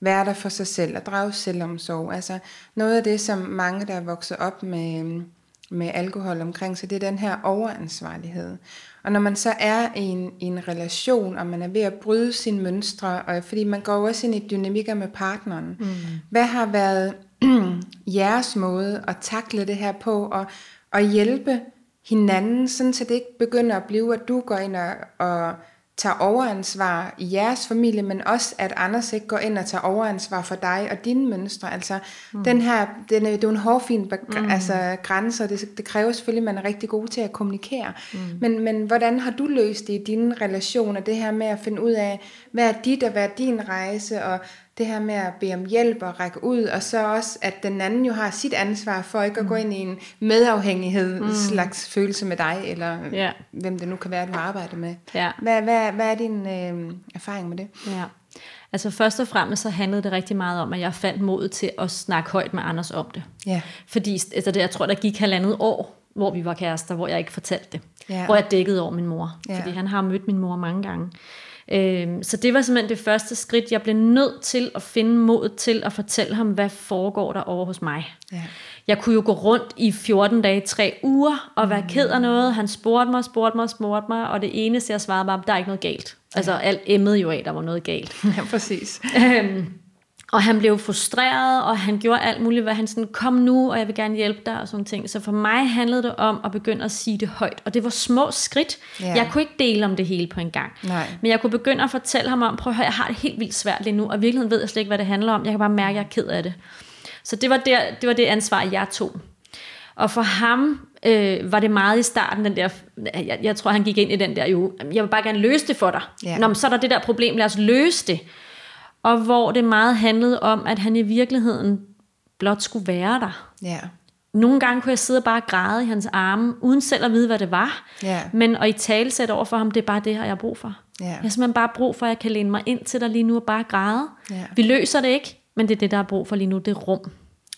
være der for sig selv, og drage selvomsorg. Altså noget af det, som mange, der er vokset op med, øhm, med alkohol omkring, så det er den her overansvarlighed. Og når man så er i en, i en relation, og man er ved at bryde sine mønstre, og fordi man går også ind i dynamikker med partneren, mm. hvad har været [clears throat] jeres måde at takle det her på, og, og hjælpe hinanden, sådan så det ikke begynder at blive, at du går ind og, og tager overansvar i jeres familie, men også at Anders ikke går ind og tager overansvar for dig og dine mønstre. Altså mm. den her, den er, det er jo en hårfin mm. altså, grænser, det, det kræver selvfølgelig, at man er rigtig god til at kommunikere. Mm. Men, men hvordan har du løst det i dine relationer, det her med at finde ud af, hvad er dit og hvad er din rejse, og det her med at bede om hjælp og række ud, og så også, at den anden jo har sit ansvar for ikke at mm. gå ind i en medafhængighed mm. slags følelse med dig, eller ja. hvem det nu kan være, du har arbejdet med. Ja. Hvad, hvad, hvad er din øh, erfaring med det? Ja. Altså først og fremmest så handlede det rigtig meget om, at jeg fandt mod til at snakke højt med Anders om det. Ja. Fordi altså det, jeg tror, der gik halvandet år, hvor vi var kærester, hvor jeg ikke fortalte det. Ja. Hvor jeg dækkede over min mor. Ja. Fordi han har mødt min mor mange gange. Øhm, så det var simpelthen det første skridt. Jeg blev nødt til at finde mod til at fortælle ham, hvad foregår der over hos mig. Ja. Jeg kunne jo gå rundt i 14 dage, 3 uger, og være mm. ked af noget. Han spurgte mig, spurgte mig, spurgte mig, og det eneste, jeg svarede var, der er ikke noget galt. Altså, ja. alt emmede jo af, der var noget galt. [laughs] Ja, præcis. Øhm, og han blev frustreret, og han gjorde alt muligt, hvad han sådan, kom nu, og jeg vil gerne hjælpe dig, og sådan ting. Så for mig handlede det om at begynde at sige det højt, og det var små skridt. Yeah. Jeg kunne ikke dele om det hele på en gang. Nej. Men jeg kunne begynde at fortælle ham om, prøv at høre, jeg har det helt vildt svært lige nu, og i virkeligheden ved jeg slet ikke, hvad det handler om. Jeg kan bare mærke, at jeg er ked af det. Så det var, der, det, var det ansvar, jeg tog. Og for ham øh, var det meget i starten, den der, jeg, jeg tror, han gik ind i den der, jo, jeg vil bare gerne løse det for dig. Yeah. Nå, men så er der det der problem, lad os løse det og hvor det meget handlede om, at han i virkeligheden blot skulle være der. Ja. Nogle gange kunne jeg sidde og bare græde i hans arme, uden selv at vide, hvad det var. Ja. Men at i tale sætte over for ham, det er bare det her, jeg har brug for. Ja. Jeg har simpelthen bare brug for, at jeg kan læne mig ind til dig lige nu og bare græde. Ja. Vi løser det ikke, men det er det, der er brug for lige nu, det rum.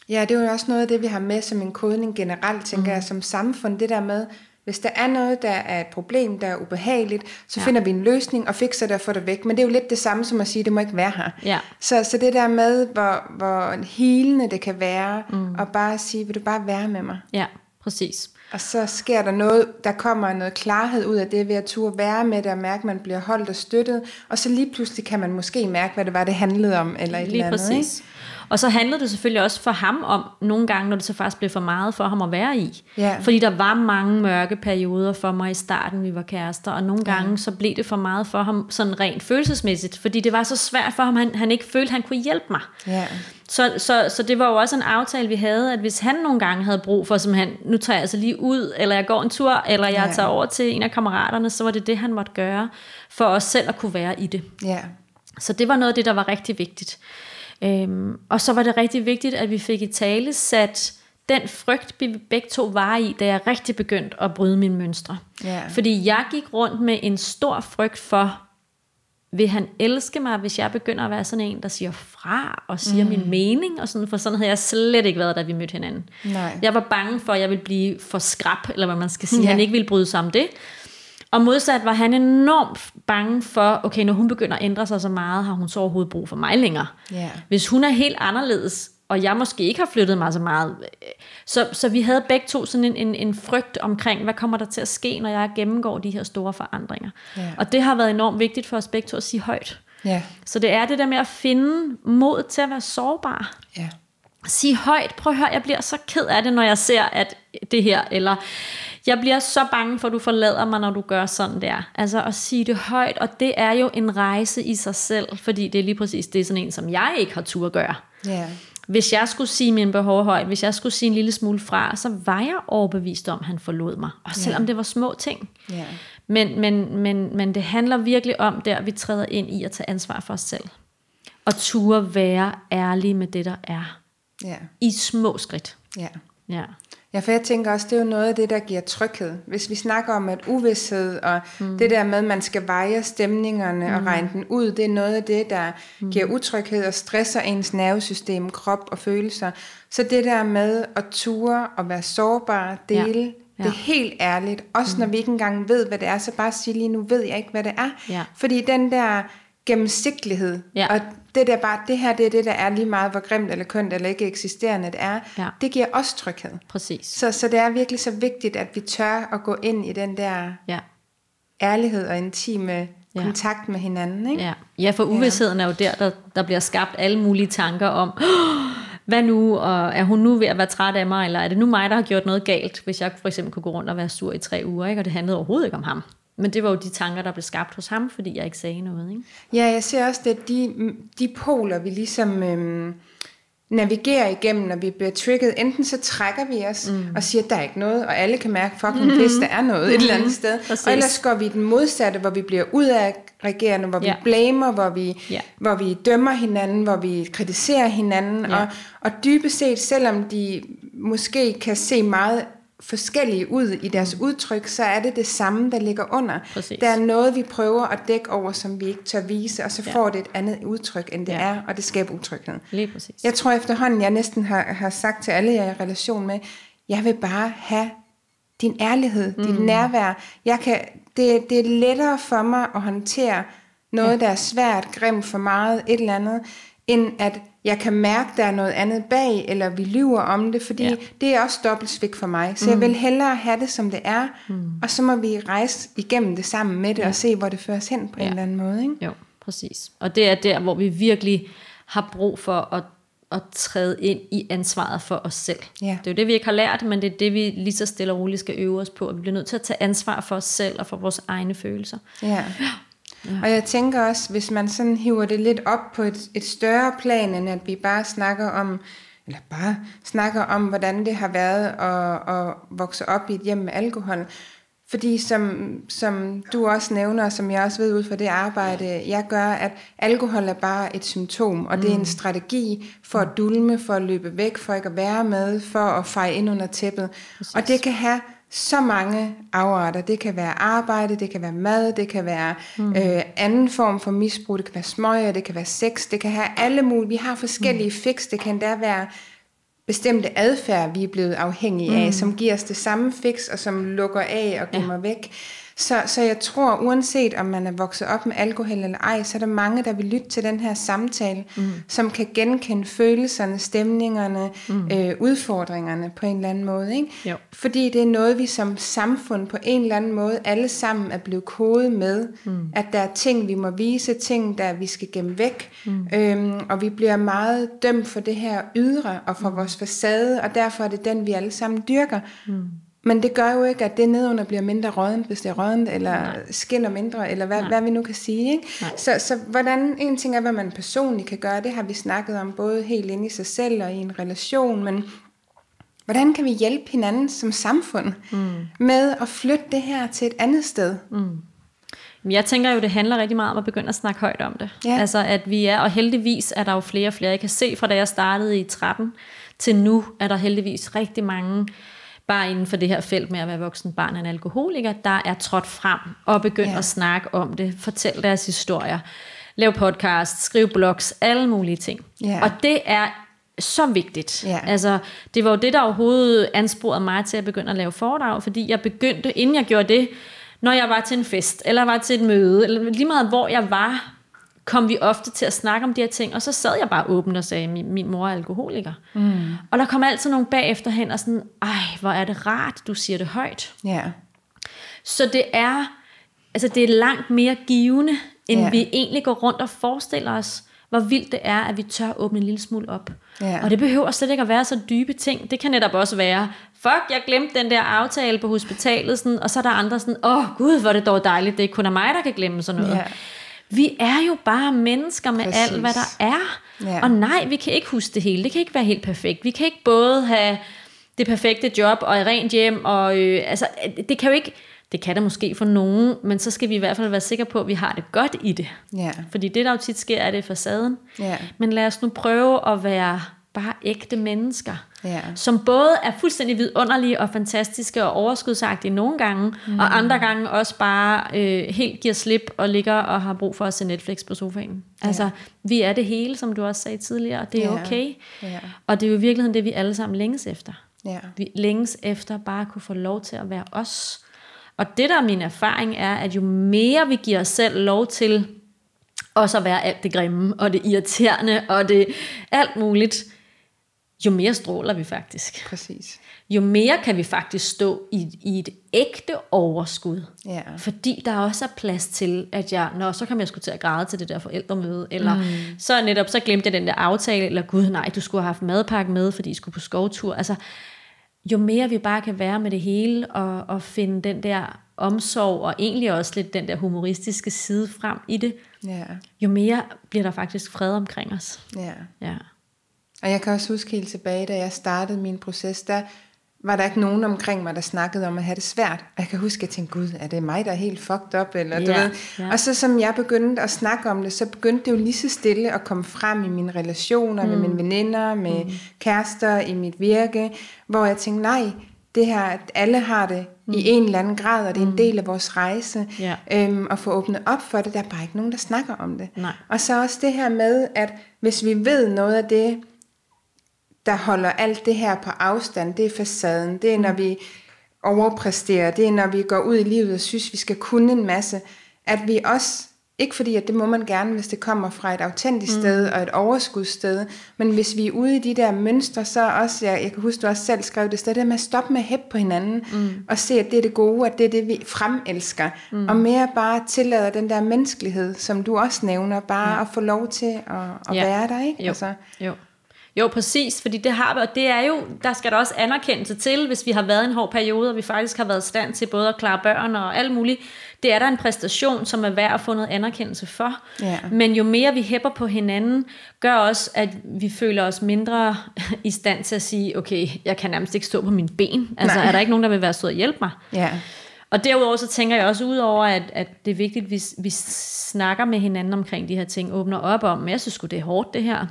Ja, det er jo også noget af det, vi har med som en kodning generelt, tænker mm. jeg, som samfund. Det der med, hvis der er noget, der er et problem, der er ubehageligt, så ja. finder vi en løsning og fikser det og får det væk. Men det er jo lidt det samme som at sige, at det må ikke være her. Ja. Så, så det der med, hvor, hvor helende det kan være, mm. og bare sige, vil du bare være med mig? Ja, præcis. Og så sker der noget, der kommer noget klarhed ud af det, ved at turde være med det, og mærke, at man bliver holdt og støttet. Og så lige pludselig kan man måske mærke, hvad det var, det handlede om, eller et lige eller andet. Præcis. Ikke? Og så handlede det selvfølgelig også for ham om, nogle gange, når det så faktisk blev for meget for ham at være i. Ja. Fordi der var mange mørke perioder for mig i starten, vi var kærester, og nogle gange ja. så blev det for meget for ham, sådan rent følelsesmæssigt, fordi det var så svært for ham, han, han ikke følte, han kunne hjælpe mig. Ja. Så, så, så det var jo også en aftale, vi havde, at hvis han nogle gange havde brug for, som han, nu tager jeg altså lige ud, eller jeg går en tur, eller jeg ja. tager over til en af kammeraterne, så var det det, han måtte gøre, for os selv at kunne være i det. Ja. Så det var noget af det, der var rigtig vigtigt. Øhm, og så var det rigtig vigtigt, at vi fik i tale sat den frygt, vi begge to var i, da jeg rigtig begyndte at bryde mine mønstre. Yeah. Fordi jeg gik rundt med en stor frygt for, vil han elske mig, hvis jeg begynder at være sådan en, der siger fra og siger mm. min mening, og sådan, for sådan havde jeg slet ikke været, da vi mødte hinanden. Nej. Jeg var bange for, at jeg ville blive for skrab, eller hvad man skal sige, ja. han ikke ville bryde sig om det. Og modsat var han enormt bange for, okay, når hun begynder at ændre sig så meget, har hun så overhovedet brug for mig længere. Yeah. Hvis hun er helt anderledes, og jeg måske ikke har flyttet mig så meget. Så, så vi havde begge to sådan en, en, en frygt omkring, hvad kommer der til at ske, når jeg gennemgår de her store forandringer. Yeah. Og det har været enormt vigtigt for os begge to at sige højt. Yeah. Så det er det der med at finde mod til at være sårbar. Yeah. Sige højt, prøv at høre, jeg bliver så ked af det, når jeg ser at det her, eller jeg bliver så bange for, at du forlader mig, når du gør sådan der. Altså at sige det højt, og det er jo en rejse i sig selv, fordi det er lige præcis det er sådan en, som jeg ikke har tur at gøre. Yeah. Hvis jeg skulle sige min behov højt, hvis jeg skulle sige en lille smule fra, så var jeg overbevist om, at han forlod mig. Og selvom yeah. det var små ting. Yeah. Men, men, men, men det handler virkelig om der, vi træder ind i at tage ansvar for os selv. Og ture være ærlige med det, der er. Yeah. I små skridt. Ja. Ja. Ja, for jeg tænker også, det er jo noget af det, der giver tryghed. Hvis vi snakker om, at uvidshed og mm. det der med, at man skal veje stemningerne mm. og regne den ud, det er noget af det, der mm. giver utryghed og stresser ens nervesystem, krop og følelser. Så det der med at ture og være sårbar, dele, ja. Ja. det er helt ærligt. Også mm. når vi ikke engang ved, hvad det er, så bare sige lige nu, ved jeg ikke, hvad det er. Ja. Fordi den der gennemsigtighed. Ja. Og det der bare, det her det er det, der er lige meget, hvor grimt eller kønt eller ikke eksisterende det er. Ja. Det giver også tryghed. Præcis. Så, så det er virkelig så vigtigt, at vi tør at gå ind i den der Ja. ærlighed og intime Ja. ja. kontakt med hinanden. Ikke? Ja, ja for uvidsheden er jo der, der, der bliver skabt alle mulige tanker om, "Åh, hvad nu, og er hun nu ved at være træt af mig, eller er det nu mig, der har gjort noget galt, hvis jeg for eksempel kunne gå rundt og være sur i tre uger, ikke? og det handlede overhovedet ikke om ham. Men det var jo de tanker, der blev skabt hos ham, fordi jeg ikke sagde noget. Ikke? Ja, jeg ser også, er de, de poler, vi ligesom øhm, navigerer igennem, når vi bliver trigget. Enten så trækker vi os mm. og siger, at der er ikke noget, og alle kan mærke, fucking mm-hmm. pis, der er noget mm-hmm. et eller andet sted. Præcis. Og ellers går vi den modsatte, hvor vi bliver ud af regerende, hvor Ja. vi blamer, hvor vi, Ja. hvor vi dømmer hinanden, hvor vi kritiserer hinanden. Ja. Og, og dybest set, selvom de måske kan se meget forskellige ud i deres udtryk, så er det det samme, der ligger under. Præcis. Der er noget, vi prøver at dække over, som vi ikke tør vise, og så Ja. får det et andet udtryk, end det Ja. er, og det skaber utryghed. Lige præcis. Jeg tror efterhånden, jeg næsten har, har sagt til alle, jeg er i relation med, jeg vil bare have din ærlighed, mm. dit nærvær. Jeg kan, det, det er lettere for mig at håndtere noget, ja. der er svært, grimt for meget, et eller andet, end at jeg kan mærke, der er noget andet bag, eller vi lyver om det, fordi Ja. det er også dobbelt svigt for mig. Så mm. jeg vil hellere have det, som det er, mm. og så må vi rejse igennem det sammen med det, ja. og se, hvor det fører os hen på. Ja. en eller anden måde. Ikke? Jo, præcis. Og det er der, hvor vi virkelig har brug for at, at træde ind i ansvaret for os selv. Ja. Det er jo det, vi ikke har lært, men det er det, vi lige så stille og roligt skal øve os på. At vi bliver nødt til at tage ansvar for os selv og for vores egne følelser. Ja. Ja. Og jeg tænker også, hvis man sådan hiver det lidt op på et, et større plan, end at vi bare snakker om, eller bare snakker om, hvordan det har været at, at vokse op i et hjem med alkohol. Fordi som, som du også nævner, og som jeg også ved ud fra det arbejde, jeg gør, at alkohol er bare et symptom, og det er en strategi for at dulme, for at løbe væk, for ikke at være med, for at feje ind under tæppet. Præcis. Og det kan have så mange afarter. Det kan være arbejde, det kan være mad, det kan være mm. øh, anden form for misbrug, det kan være smøger, det kan være sex, det kan have alle mulige. Vi har forskellige mm. fix, det kan der være bestemte adfærd, vi er blevet afhængige af, mm. som giver os det samme fix, og som lukker af og gemmer ja. væk. Så, så jeg tror, uanset om man er vokset op med alkohol eller ej, så er der mange, der vil lytte til den her samtale, mm. som kan genkende følelserne, stemningerne, mm. øh, udfordringerne på en eller anden måde. Ikke? Jo. Fordi det er noget, vi som samfund på en eller anden måde alle sammen er blevet kodet med, mm. at der er ting, vi må vise, ting, der vi skal gemme væk, mm. øhm, og vi bliver meget dømt for det her ydre og for mm. vores facade, og derfor er det den, vi alle sammen dyrker. Mm. Men det gør jo ikke, at det nedunder bliver mindre rådent, hvis det er rådent, eller Nej. skinner mindre, eller hvad, hvad vi nu kan sige. Ikke? Så, så hvordan, en ting er, hvad man personligt kan gøre, det har vi snakket om, både helt inde i sig selv og i en relation, men hvordan kan vi hjælpe hinanden som samfund mm. med at flytte det her til et andet sted? Mm. Jeg tænker jo, det handler rigtig meget om at begynde at snakke højt om det. Ja. Altså at vi er, og heldigvis er der jo flere og flere. Jeg kan se fra da jeg startede i 13 til nu, er der heldigvis rigtig mange, bare inden for det her felt med at være voksen barn af en alkoholiker, der er trådt frem og begyndt Ja. at snakke om det, fortælle deres historier, lave podcast, skrive blogs, alle mulige ting. Ja. Og det er så vigtigt. Ja. Altså, det var jo det, der overhovedet ansporede mig til at begynde at lave foredrag, fordi jeg begyndte, inden jeg gjorde det, når jeg var til en fest, eller var til et møde, eller lige meget hvor jeg var, kom vi ofte til at snakke om de her ting, og så sad jeg bare åbent og sagde, min, min mor er alkoholiker. Mm. Og der kom altid nogen bagefter hen og sådan, ej, hvor er det rart, du siger det højt. Ja, Så det er, altså det er langt mere givende, end ja. vi egentlig går rundt og forestiller os, hvor vildt det er, at vi tør åbne en lille smule op. Ja. Og det behøver slet ikke at være så dybe ting. Det kan netop også være, fuck, jeg glemte den der aftale på hospitalet, sådan, og så er der andre sådan, åh oh, gud, hvor er det dog dejligt, det er kun er mig, der kan glemme sådan noget. Ja. Vi er jo bare mennesker med Præcis. alt, hvad der er. Ja. Og nej, vi kan ikke huske det hele. Det kan ikke være helt perfekt. Vi kan ikke både have det perfekte job og et rent hjem. Og, øh, altså, det kan jo ikke... Det kan det måske for nogen, men så skal vi i hvert fald være sikre på, at vi har det godt i det. ja, Fordi det, der jo tit sker, er det facaden. Ja. Men lad os nu prøve at være bare ægte mennesker. Ja. Som både er fuldstændig vidunderlige og fantastiske og overskudsagtige nogle gange, mm. og andre gange også bare øh, helt giver slip og ligger og har brug for at se Netflix på sofaen. Altså, vi er det hele, som du også sagde tidligere, og det er Ja. okay. Ja. Og det er jo i virkeligheden det, vi alle sammen længes efter. ja, Vi længes efter bare at kunne få lov til at være os. Og det, der er min erfaring, er, at jo mere vi giver os selv lov til Og så være alt det grimme, og det irriterende, og det alt muligt. Jo mere stråler vi faktisk. Præcis. Jo mere kan vi faktisk stå i, i et ægte overskud. Ja. Fordi der også er plads til, at jeg, nå, så kan jeg sgu til at græde til det der forældremøde, eller mm. så netop, så glemte jeg den der aftale, eller gud nej, du skulle have haft madpakke med, fordi I skulle på skovtur. Altså, jo mere vi bare kan være med det hele, og, og finde den der omsorg, og egentlig også lidt den der humoristiske side frem i det, Ja. jo mere bliver der faktisk fred omkring os. Ja. Ja. Og jeg kan også huske helt tilbage, da jeg startede min proces, der var der ikke nogen omkring mig, der snakkede om at have det svært. Og jeg kan huske, at jeg tænkte, gud, er det mig, der er helt fucked up? Eller, du Ja, ved. ja. Og så som jeg begyndte at snakke om det, så begyndte det jo lige så stille at komme frem i mine relationer, mm. med mine veninder, med mm. kærester, i mit virke, hvor jeg tænkte, nej, det her, at alle har det mm. i en eller anden grad, og det er en del af vores rejse, Ja. øhm, at få åbnet op for det. Der er bare ikke nogen, der snakker om det. Nej. Og så også det her med, at hvis vi ved noget af det, der holder alt det her på afstand, det er facaden. Det er, når vi overpræsterer. Det er, når vi går ud i livet og synes, vi skal kunne en masse. At vi også, ikke fordi, at det må man gerne, hvis det kommer fra et autentisk mm. sted og et overskudssted, men hvis vi er ude i de der mønstre, så også, jeg, jeg kan huske, du også selv skrev det sted, det med at stoppe med at hæppe på hinanden, mm. og se, at det er det gode, at det er det, vi fremelsker. Mm. Og mere bare tillader den der menneskelighed, som du også nævner, bare mm. at få lov til at, at Ja. være der, ikke? Jo. Altså. jo. Jo, præcis, fordi det har vi, og det er jo, der skal der også anerkendelse til, hvis vi har været en hård periode, og vi faktisk har været i stand til både at klare børn og alt muligt. Det er der en præstation, som er værd at få noget anerkendelse for. Ja. Men jo mere vi hæpper på hinanden, gør også, at vi føler os mindre [laughs] i stand til at sige, okay, jeg kan nærmest ikke stå på mine ben. Altså, Nej. er der ikke nogen, der vil være sød og hjælpe mig? Ja. Og derudover så tænker jeg også ud over, at, at det er vigtigt, at vi, vi snakker med hinanden omkring de her ting, åbner op om, men jeg synes sgu, det er hårdt det her.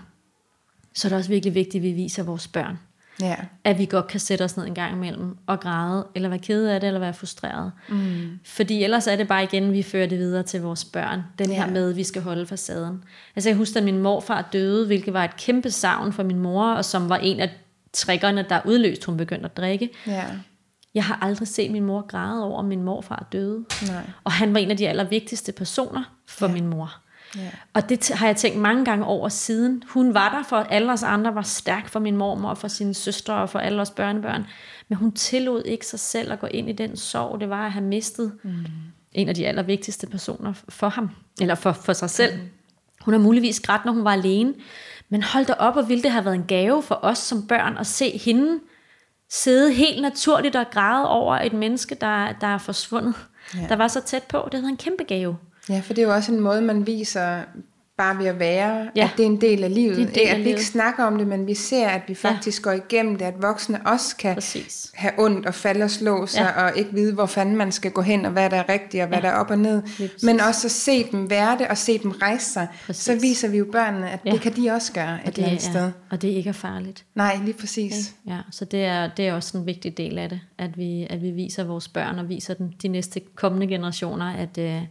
Så er det også virkelig vigtigt, at vi viser vores børn, Ja. at vi godt kan sætte os ned en gang imellem og græde, eller være ked af det, eller være frustreret. Mm. Fordi ellers er det bare igen, vi fører det videre til vores børn. Den her Ja. med, at vi skal holde facaden. Altså jeg husker, at min morfar døde, hvilket var et kæmpe savn for min mor, og som var en af triggerne, der udløste, hun begyndte at drikke. Ja. Jeg har aldrig set min mor græde over, at min morfar døde. Nej. Og han var en af de allervigtigste personer for ja. min mor. Ja. Og det har jeg tænkt mange gange over siden. Hun var der for, at alle os andre var stærk for min mormor, og for sine søstre og for alle os børnebørn. Men hun tillod ikke sig selv at gå ind i den sorg, det var at have mistet mm. en af de allervigtigste personer for ham, eller for, for sig selv. Mm. Hun har muligvis grædt, når hun var alene. Men hold da op, og ville det have været en gave for os som børn at se hende sidde helt naturligt og græde over et menneske, der, der er forsvundet. Ja. Der var så tæt på. Det havde en kæmpe gave. Ja, for det er jo også en måde, man viser bare ved at være, ja. Ja. at det er en del af livet. Det er del Ikke, af at vi ikke livet. snakker om det, men vi ser, at vi faktisk ja. går igennem det, at voksne også kan Præcis. have ondt og falde og slå sig, ja. Ja. og ikke vide, hvor fanden man skal gå hen, og hvad der er rigtigt, og hvad ja. Ja. der er op og ned. Men også at se dem være det, og se dem rejse sig. Præcis. Så viser vi jo børnene, at ja. Ja. det kan de også gøre et Og eller andet det, sted. er, og det ikke er farligt. Nej, lige præcis. Ja, så det er, det er også en vigtig del af det, at vi, at vi viser vores børn og viser den, de næste kommende generationer, at øh,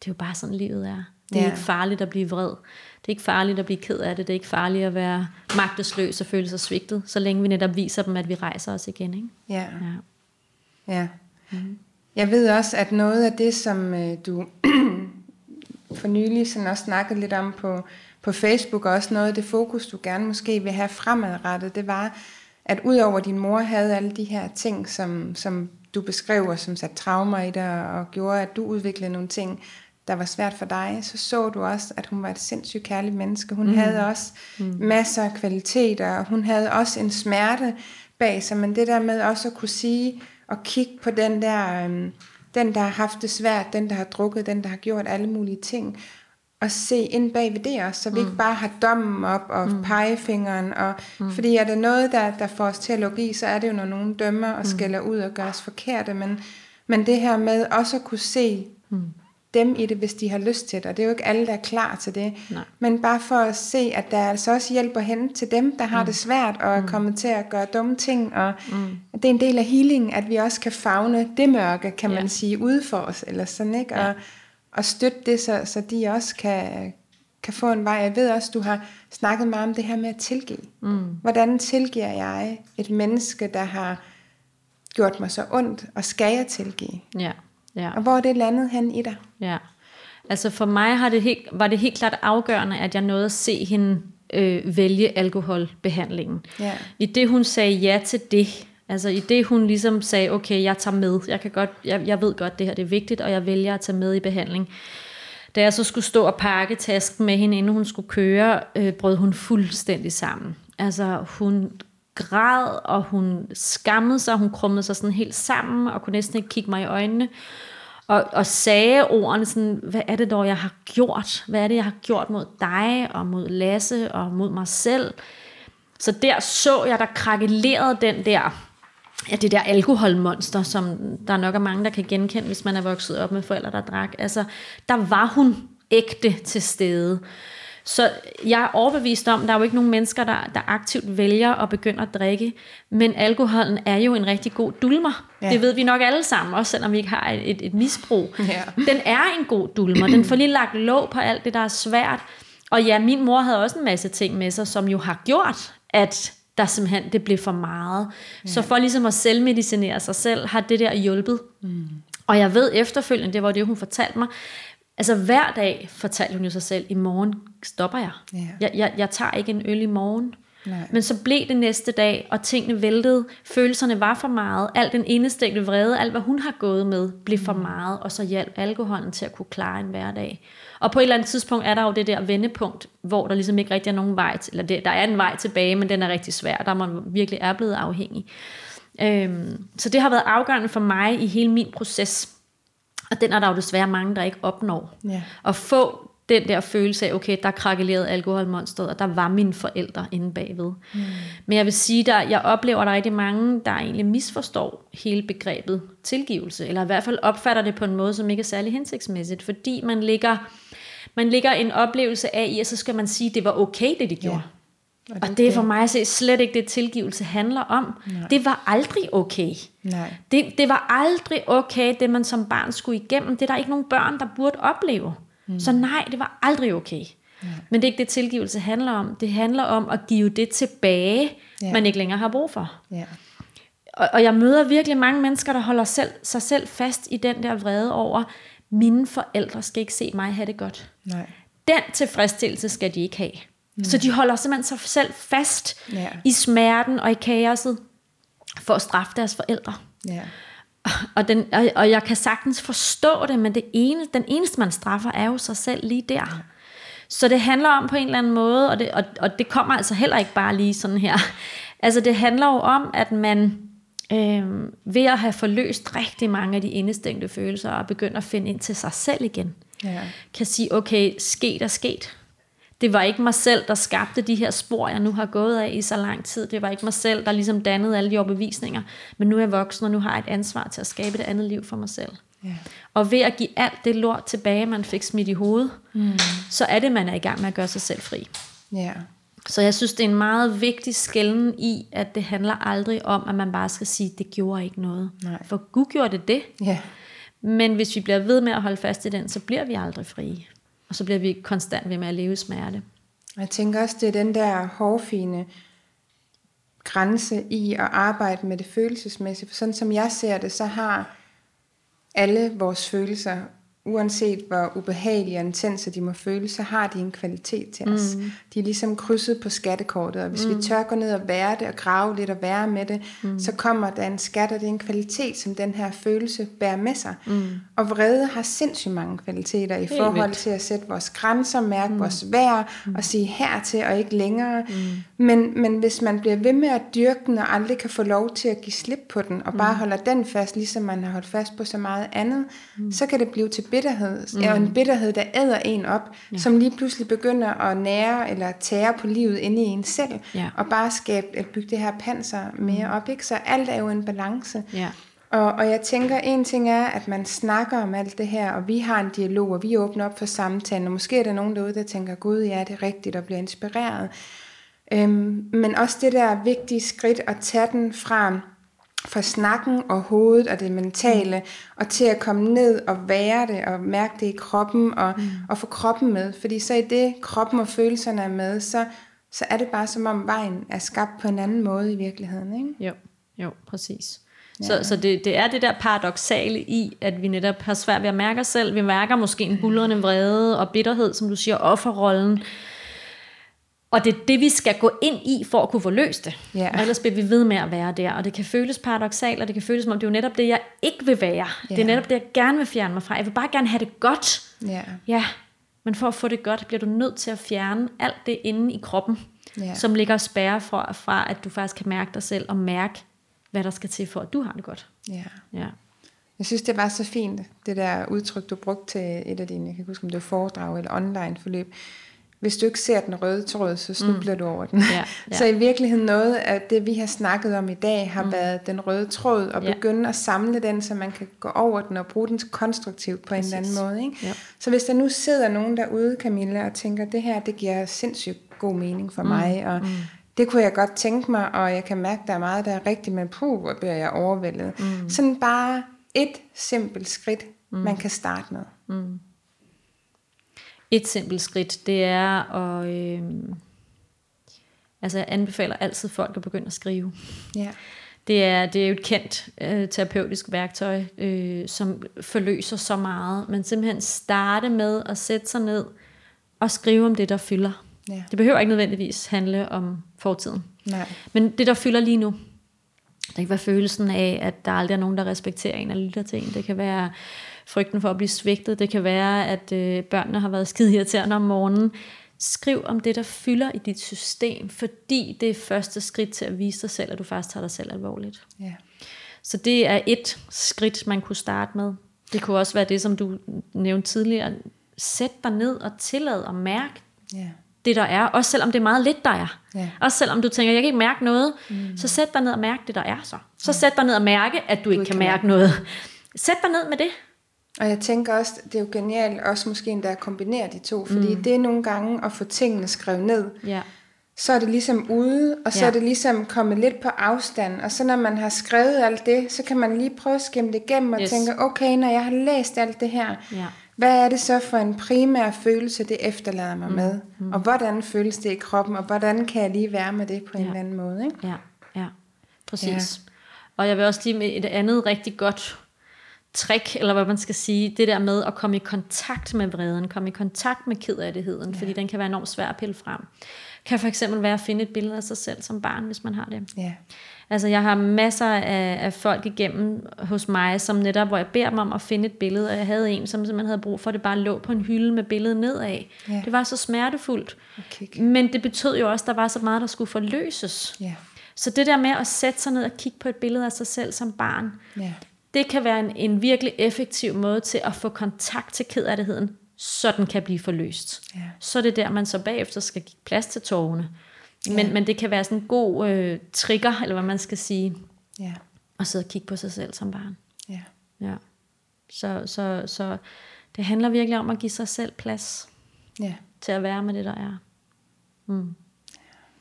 det er jo bare sådan, livet er. Det er Ja. ikke farligt at blive vred. Det er ikke farligt at blive ked af det. Det er ikke farligt at være magtesløs og føle sig svigtet, så længe vi netop viser dem, at vi rejser os igen. Ikke? Ja. Ja. Ja. Mm. Jeg ved også, at noget af det, som øh, du [clears throat] for nylig sådan også snakkede lidt om på, på Facebook, og også noget af det fokus, du gerne måske vil have fremadrettet, det var, at udover din mor havde alle de her ting, som, som du beskrev, som satte traumer i dig, og gjorde, at du udviklede nogle ting, der var svært for dig, så så du også, at hun var et sindssygt kærligt menneske. Hun mm. havde også mm. masser af kvaliteter, og hun havde også en smerte bag sig, men det der med også at kunne sige og kigge på den der, øhm, den der har haft det svært, den der har drukket, den der har gjort alle mulige ting, og se ind bag ved det også, så vi mm. ikke bare har dommen op og mm. pegefingeren, og, mm. fordi er det noget, der, der får os til at lukke i, så er det jo, når nogen dømmer og skælder ud og gør os forkerte, men, men det her med også at kunne se mm. Dem i det, hvis de har lyst til det, og det er jo ikke alle, der er klar til det, Nej. men bare for at se, at der altså også hjælp at hente til dem, der har mm. det svært, og er kommet til at gøre dumme ting, og mm. det er en del af healing, at vi også kan fagne det mørke, kan Ja. man sige, ude for os, eller sådan, ikke? Og, og støtte det, så, så de også kan, kan få en vej. Jeg ved også, du har snakket meget om det her med at tilgive. Mm. Hvordan tilgiver jeg et menneske, der har gjort mig så ondt, og skal jeg tilgive? Ja, ja. Og hvor er det landet hen i dig? Ja. Altså for mig har det helt, var det helt klart afgørende, at jeg nåede at se hende øh, vælge alkoholbehandlingen. Ja. I det hun sagde ja til det, altså i det hun ligesom sagde, okay, jeg tager med, jeg, kan godt, jeg, jeg ved godt, det her det er vigtigt, og jeg vælger at tage med i behandling. Da jeg så skulle stå og pakke tasken med hende, inden hun skulle køre, øh, brød hun fuldstændig sammen. Altså hun græd, og hun skammede sig, hun krummede sig sådan helt sammen, og kunne næsten ikke kigge mig i øjnene. Og, og sagde ordene sådan, hvad er det dog, jeg har gjort? Hvad er det, jeg har gjort mod dig, og mod Lasse, og mod mig selv? Så der så jeg, der krakelerede den der, ja, det der alkoholmonster, som der nok er mange, der kan genkende, hvis man er vokset op med forældre, der drak. Altså, der var hun ægte til stede. Så jeg er overbevist om, der er jo ikke nogen mennesker, der, der aktivt vælger at begynde at drikke, men alkoholen er jo en rigtig god dulmer. Ja. Det ved vi nok alle sammen, også selvom vi ikke har et, et, et misbrug. Ja. Den er en god dulmer. Den får lige lagt låg på alt det, der er svært. Og ja, min mor havde også en masse ting med sig, som jo har gjort, at der simpelthen det blev for meget. Ja. Så for ligesom at selvmedicinere sig selv, har det der hjulpet. Mm. Og jeg ved efterfølgende, det var det, hun fortalte mig, Altså hver dag fortalte hun jo sig selv, i morgen stopper jeg. Ja. Jeg, jeg, jeg tager ikke en øl i morgen. Nej. Men så blev det næste dag, og tingene væltede. Følelserne var for meget. Alt den indestængte vrede, alt hvad hun har gået med, blev for meget. Og så hjalp alkoholen til at kunne klare en hverdag. Og på et eller andet tidspunkt er der jo det der vendepunkt, hvor der ligesom ikke rigtig er nogen vej til, eller det, der er en vej tilbage, men den er rigtig svær, der man virkelig er blevet afhængig. Øhm, så det har været afgørende for mig i hele min proces. Og den er der jo desværre mange, der ikke opnår. Ja. At få den der følelse af, okay, der krakkelerede alkoholmonstret, og der var mine forældre inde bagved. Mm. Men jeg vil sige, at jeg oplever, at der er rigtig mange, der egentlig misforstår hele begrebet tilgivelse, eller i hvert fald opfatter det på en måde, som ikke er særlig hensigtsmæssigt, fordi man ligger, man ligger en oplevelse af i, at så skal man sige, at det var okay, det de gjorde. Ja. Og det er for mig at se slet ikke det, tilgivelse handler om. Nej. Det var aldrig okay. Nej. Det, det var aldrig okay, det man som barn skulle igennem. Det er der ikke nogen børn, der burde opleve. Mm. Så nej, det var aldrig okay. Nej. Men det er ikke det, tilgivelse handler om. Det handler om at give det tilbage, Ja. man ikke længere har brug for. Ja. Og, og jeg møder virkelig mange mennesker, der holder selv, sig selv fast i den der vrede over, mine forældre skal ikke se mig have det godt. Nej. Den tilfredsstillelse skal de ikke have. Mm. Så de holder simpelthen sig selv fast Ja. i smerten og i kaoset for at straffe deres forældre. Ja. [laughs] Og, den, og, og jeg kan sagtens forstå det, men det ene, den eneste, man straffer, er jo sig selv lige der. Så det handler om på en eller anden måde, og det, og, og det kommer altså heller ikke bare lige sådan her. [laughs] Altså det handler jo om, at man øh, ved at have forløst rigtig mange af de indestængte følelser, og begynde at finde ind til sig selv igen, Ja. kan sige, okay, sket er sket. Det var ikke mig selv, der skabte de her spor, jeg nu har gået af i så lang tid. Det var ikke mig selv, der ligesom dannede alle de overbevisninger. Men nu er jeg voksen, og nu har jeg et ansvar til at skabe et andet liv for mig selv. Ja. Og ved at give alt det lort tilbage, man fik smidt i hovedet, mm. så er det, man er i gang med at gøre sig selv fri. Ja. Så jeg synes, det er en meget vigtig skælden i, at det handler aldrig om, at man bare skal sige, det gjorde ikke noget. Nej. For Gud gjorde det det. Ja. Men hvis vi bliver ved med at holde fast i den, så bliver vi aldrig frie. Og så bliver vi konstant ved med at leve i smerte. Og Jeg tænker også, det er den der hårfine grænse i at arbejde med det følelsesmæssige. For sådan som jeg ser det, så har alle vores følelser, uanset hvor ubehagelige og intense de må føle, så har de en kvalitet til os. Mm. De er ligesom krydset på skattekortet, og hvis mm. vi tør gå ned og være det, og grave lidt og være med det, mm. så kommer der en skat, og det er en kvalitet, som den her følelse bærer med sig. Mm. Og vrede har sindssygt mange kvaliteter i forhold vildt. til at sætte vores grænser, mærke mm. vores værd, mm. og sige hertil og ikke længere. Mm. Men, men hvis man bliver ved med at dyrke den, og aldrig kan få lov til at give slip på den, og bare holder den fast, ligesom man har holdt fast på så meget andet, mm. så kan det blive til bitterhed. Mm. Og en bitterhed, der æder en op, ja. som lige pludselig begynder at nære eller tære på livet inde i en selv, Ja. og bare skabe, at bygge det her panser mere op. Ikke? Så alt er jo en balance. Ja. Og, og jeg tænker, en ting er, at man snakker om alt det her, og vi har en dialog, og vi åbner op for samtalen, og måske er der nogen derude, der tænker, gud, ja, det er rigtigt, og bliver inspireret. Øhm, men også det der vigtige skridt at tage den fra, fra snakken og hovedet og det mentale, mm. og til at komme ned og være det, og mærke det i kroppen, og, mm. og få kroppen med. Fordi så i det, kroppen og følelserne er med, så, så er det bare som om vejen er skabt på en anden måde i virkeligheden. Ikke? Jo, jo, præcis. Ja. Så, så det, det er det der paradoxale i, at vi netop har svært ved at mærke os selv. Vi mærker måske en bulrende vrede og bitterhed, som du siger, offerrollen. Og det er det, vi skal gå ind i, for at kunne få løst det. Ja. Og ellers bliver vi ved med at være der. Og det kan føles paradoxalt, og det kan føles som om, det er jo netop det, jeg ikke vil være. Ja. Det er netop det, jeg gerne vil fjerne mig fra. Jeg vil bare gerne have det godt. Ja. ja. Men for at få det godt, bliver du nødt til at fjerne alt det inde i kroppen, ja. som ligger og spærrer fra, fra, at du faktisk kan mærke dig selv, og mærke, hvad der skal til for, at du har det godt. Ja. ja. Jeg synes, det var så fint, det der udtryk, du brugte til et af dine, jeg kan huske, om det var foredrag eller online forløb, hvis du ikke ser den røde tråd, så snubler mm. du over den. Ja, [laughs] ja. så i virkeligheden noget af det, vi har snakket om i dag, har mm. været den røde tråd, og ja. begynde at samle den, så man kan gå over den og bruge den konstruktivt på Præcis. en eller anden måde. Ikke? Ja. Så hvis der nu sidder nogen derude, Camilla, og tænker, det her, det giver sindssygt god mening for mm. mig, og mm. det kunne jeg godt tænke mig, og jeg kan mærke, der er meget, der er rigtigt, men puh, hvor bliver jeg overvældet. Mm. Sådan bare et simpelt skridt, mm. man kan starte med. Mm. Et simpelt skridt, det er at... Øh, altså jeg anbefaler altid folk at begynde at skrive. Ja. Det er, det er jo et kendt øh, terapeutisk værktøj, øh, som forløser så meget. Men simpelthen starte med at sætte sig ned og skrive om det, der fylder. Ja. Det behøver ikke nødvendigvis handle om fortiden. Nej. Men det, der fylder lige nu. Det kan være følelsen af, at der aldrig er nogen, der respekterer en eller lytter til en. Det kan være frygten for at blive svigtet. Det kan være, at øh, børnene har været skide irriterende om morgenen. Skriv om det, der fylder i dit system, fordi det er første skridt til at vise dig selv, at du faktisk tager dig selv alvorligt. Ja. Så det er et skridt, man kunne starte med. Det kunne også være det, som du nævnte tidligere. Sæt dig ned og tillad at mærke ja. det, der er. Også selvom det er meget lidt, der er. Ja. Også selvom du tænker, jeg kan ikke mærke noget. Mm. Så sæt dig ned og mærke det, der er så. Så ja. sæt dig ned og mærke, at du, du ikke kan mærke noget. Sæt dig ned med det. Og jeg tænker også, det er jo genialt også måske endda at kombinere de to, fordi mm. det er nogle gange at få tingene skrevet ned. Ja. Så er det ligesom ude, og så ja. er det ligesom kommet lidt på afstand. Og så når man har skrevet alt det, så kan man lige prøve at skimme det igennem og yes. tænke, okay, når jeg har læst alt det her, ja. hvad er det så for en primær følelse, det efterlader mig mm. med? Mm. Og hvordan føles det i kroppen, og hvordan kan jeg lige være med det på ja. en eller anden måde? Ikke? Ja, ja, præcis. Ja. Og jeg vil også lige med et andet rigtig godt trick, eller hvad man skal sige, det der med at komme i kontakt med vreden, komme i kontakt med kedeligheden, ja. fordi den kan være enormt svær at pille frem. Kan for eksempel være at finde et billede af sig selv som barn, hvis man har det. Ja. Altså jeg har masser af, af folk igennem hos mig, som netop, hvor jeg beder dem om at finde et billede, og jeg havde en, som simpelthen havde brug for, at det bare lå på en hylde med billedet nedad. Ja. Det var så smertefuldt. Okay. Men det betød jo også, at der var så meget, der skulle forløses. Ja. Så det der med at sætte sig ned og kigge på et billede af sig selv som barn, ja det kan være en, en virkelig effektiv måde til at få kontakt til kederligheden, så den kan blive forløst. Ja. Så er det der, man så bagefter skal give plads til tårerne. Men, ja. men det kan være sådan en god øh, trigger, eller hvad man skal sige, ja. at sidde og kigge på sig selv som barn. Ja. ja. Så, så, så det handler virkelig om at give sig selv plads ja. til at være med det, der er. Mm.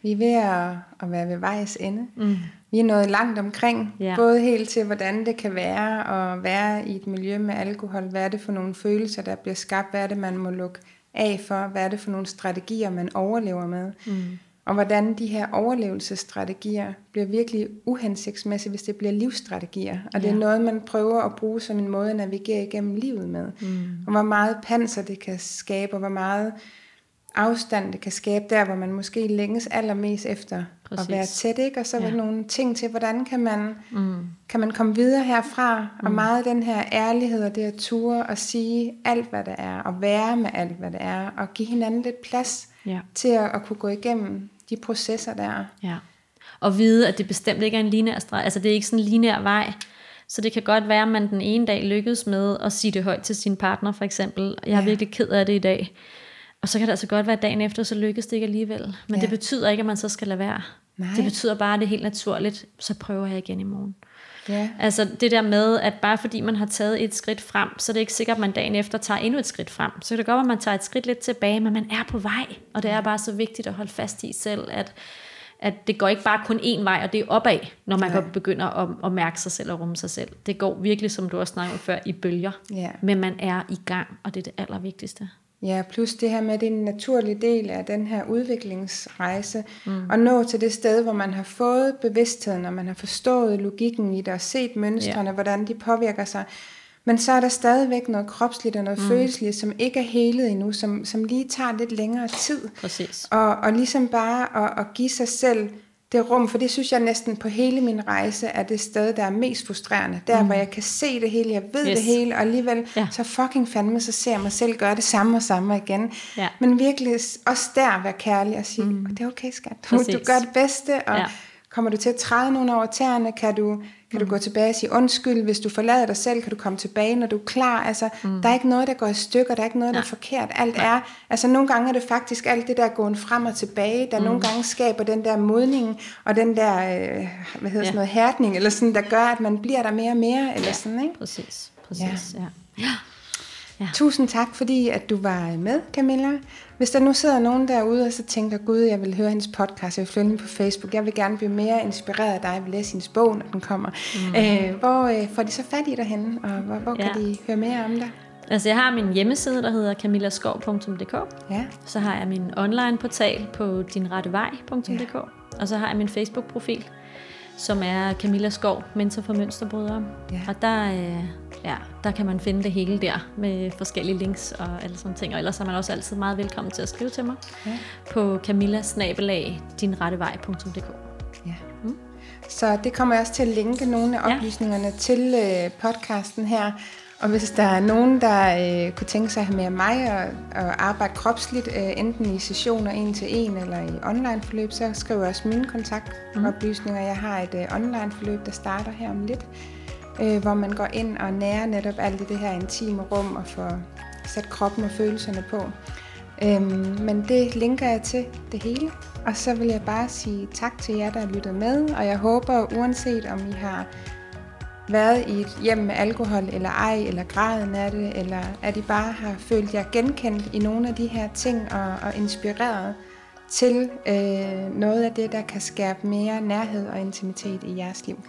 Vi er ved at, at være ved vejs ende. Mm. Vi er nået langt omkring, ja. både helt til, hvordan det kan være at være i et miljø med alkohol. Hvad er det for nogle følelser, der bliver skabt? Hvad er det, man må lukke af for? Hvad er det for nogle strategier, man overlever med? Mm. Og hvordan de her overlevelsesstrategier bliver virkelig uhensigtsmæssige, hvis det bliver livsstrategier. Og ja. det er noget, man prøver at bruge som en måde at navigere igennem livet med. Mm. Og hvor meget panser det kan skabe, og hvor meget afstand, det kan skabe der, hvor man måske længes allermest efter Præcis. at være tæt, ikke? Og så er ja. nogle ting til, hvordan kan man, mm. kan man komme videre herfra, mm. og meget den her ærlighed, og det at ture og sige alt, hvad det er, og være med alt, hvad det er, og give hinanden lidt plads ja. til at, at kunne gå igennem de processer der. Ja. Og vide, at det bestemt ikke er en lineær streg, altså det er ikke sådan en lineær vej, så det kan godt være, at man den ene dag lykkes med at sige det højt til sin partner, for eksempel. Jeg er ja. virkelig ked af det i dag. Og så kan det altså godt være, at dagen efter, så lykkes det ikke alligevel. Men ja. det betyder ikke, at man så skal lade være. Nej. Det betyder bare, at det er helt naturligt, så prøver jeg igen i morgen. Ja. Altså det der med, at bare fordi man har taget et skridt frem, så er det ikke sikkert, at man dagen efter tager endnu et skridt frem. Så kan det godt være, at man tager et skridt lidt tilbage, men man er på vej. Og det er bare så vigtigt at holde fast i selv, at, at det går ikke bare kun én vej, og det er opad, når man ja. begynder at, at mærke sig selv og rumme sig selv. Det går virkelig, som du også snakkede før, i bølger. Ja. Men man er i gang, og det er det allervigtigste. Ja, plus det her med, at det er en naturlig del af den her udviklingsrejse, mm. at nå til det sted, hvor man har fået bevidstheden, og man har forstået logikken i det, og set mønstrene, ja. hvordan de påvirker sig. Men så er der stadigvæk noget kropsligt og noget mm. følelsligt, som ikke er helet endnu, som, som lige tager lidt længere tid. Præcis. Og, og ligesom bare at, at give sig selv det rum, for det synes jeg næsten på hele min rejse er det sted, der er mest frustrerende. Der, mm. hvor jeg kan se det hele, jeg ved yes. det hele, og alligevel ja. så fucking fandme, så ser jeg mig selv gøre det samme og samme igen. Ja. Men virkelig også der være kærlig og sige, mm. det er okay skat, [laughs] du, du gør det bedste, og ja. kommer du til at træde nogen over tæerne, kan du kan mm. du gå tilbage og sige undskyld, hvis du forlader dig selv, kan du komme tilbage, når du er klar. Altså, mm. der er ikke noget, der går i stykker, der er ikke noget, der er forkert. Alt er, altså nogle gange er det faktisk alt det der gåen frem og tilbage, der mm. nogle gange skaber den der modning, og den der, øh, hvad hedder ja. sådan noget, hærdning, eller sådan, der gør, at man bliver der mere og mere, eller ja. sådan, ikke? Præcis, præcis, ja. ja. Ja. Tusind tak, fordi at du var med, Camilla. Hvis der nu sidder nogen derude, og så tænker, gud, jeg vil høre hendes podcast, jeg vil følge hende på Facebook, jeg vil gerne blive mere inspireret af dig, jeg vil læse hendes bog, når den kommer. Mm. Øh, hvor øh, får de så fat i dig henne, og hvor, hvor ja. kan de høre mere om dig? Altså jeg har min hjemmeside, der hedder camillaskov.dk. Ja. Så har jeg min online portal på dinrettevej.dk. Ja. Og så har jeg min Facebook-profil, som er Camilla Skov, mentor for mønsterbrydere. Ja. Og der, øh, ja, der kan man finde det hele der med forskellige links og alle sådan ting. Og ellers er man også altid meget velkommen til at skrive til mig ja. på camillasnabelag.dinrettevej.dk Ja. Mm. Så det kommer jeg også til at linke nogle af oplysningerne ja. til øh, podcasten her. Og hvis der er nogen, der øh, kunne tænke sig at have med mig og, og arbejde kropsligt, øh, enten i sessioner en til en eller i online forløb, så skriver jeg også mine kontaktoplysninger. Mm. Jeg har et øh, online forløb, der starter her om lidt, øh, hvor man går ind og nærer netop alt i det her intime rum og får sat kroppen og følelserne på. Øhm, men det linker jeg til det hele. Og så vil jeg bare sige tak til jer, der har lyttet med, og jeg håber, uanset om I har været i et hjem med alkohol eller ej, eller graden af det, eller at I bare har følt jer genkendt i nogle af de her ting og, og inspireret til øh, noget af det, der kan skabe mere nærhed og intimitet i jeres liv.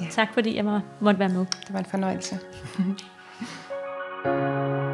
Ja. Tak fordi jeg må, måtte være med. Det var en fornøjelse. [laughs]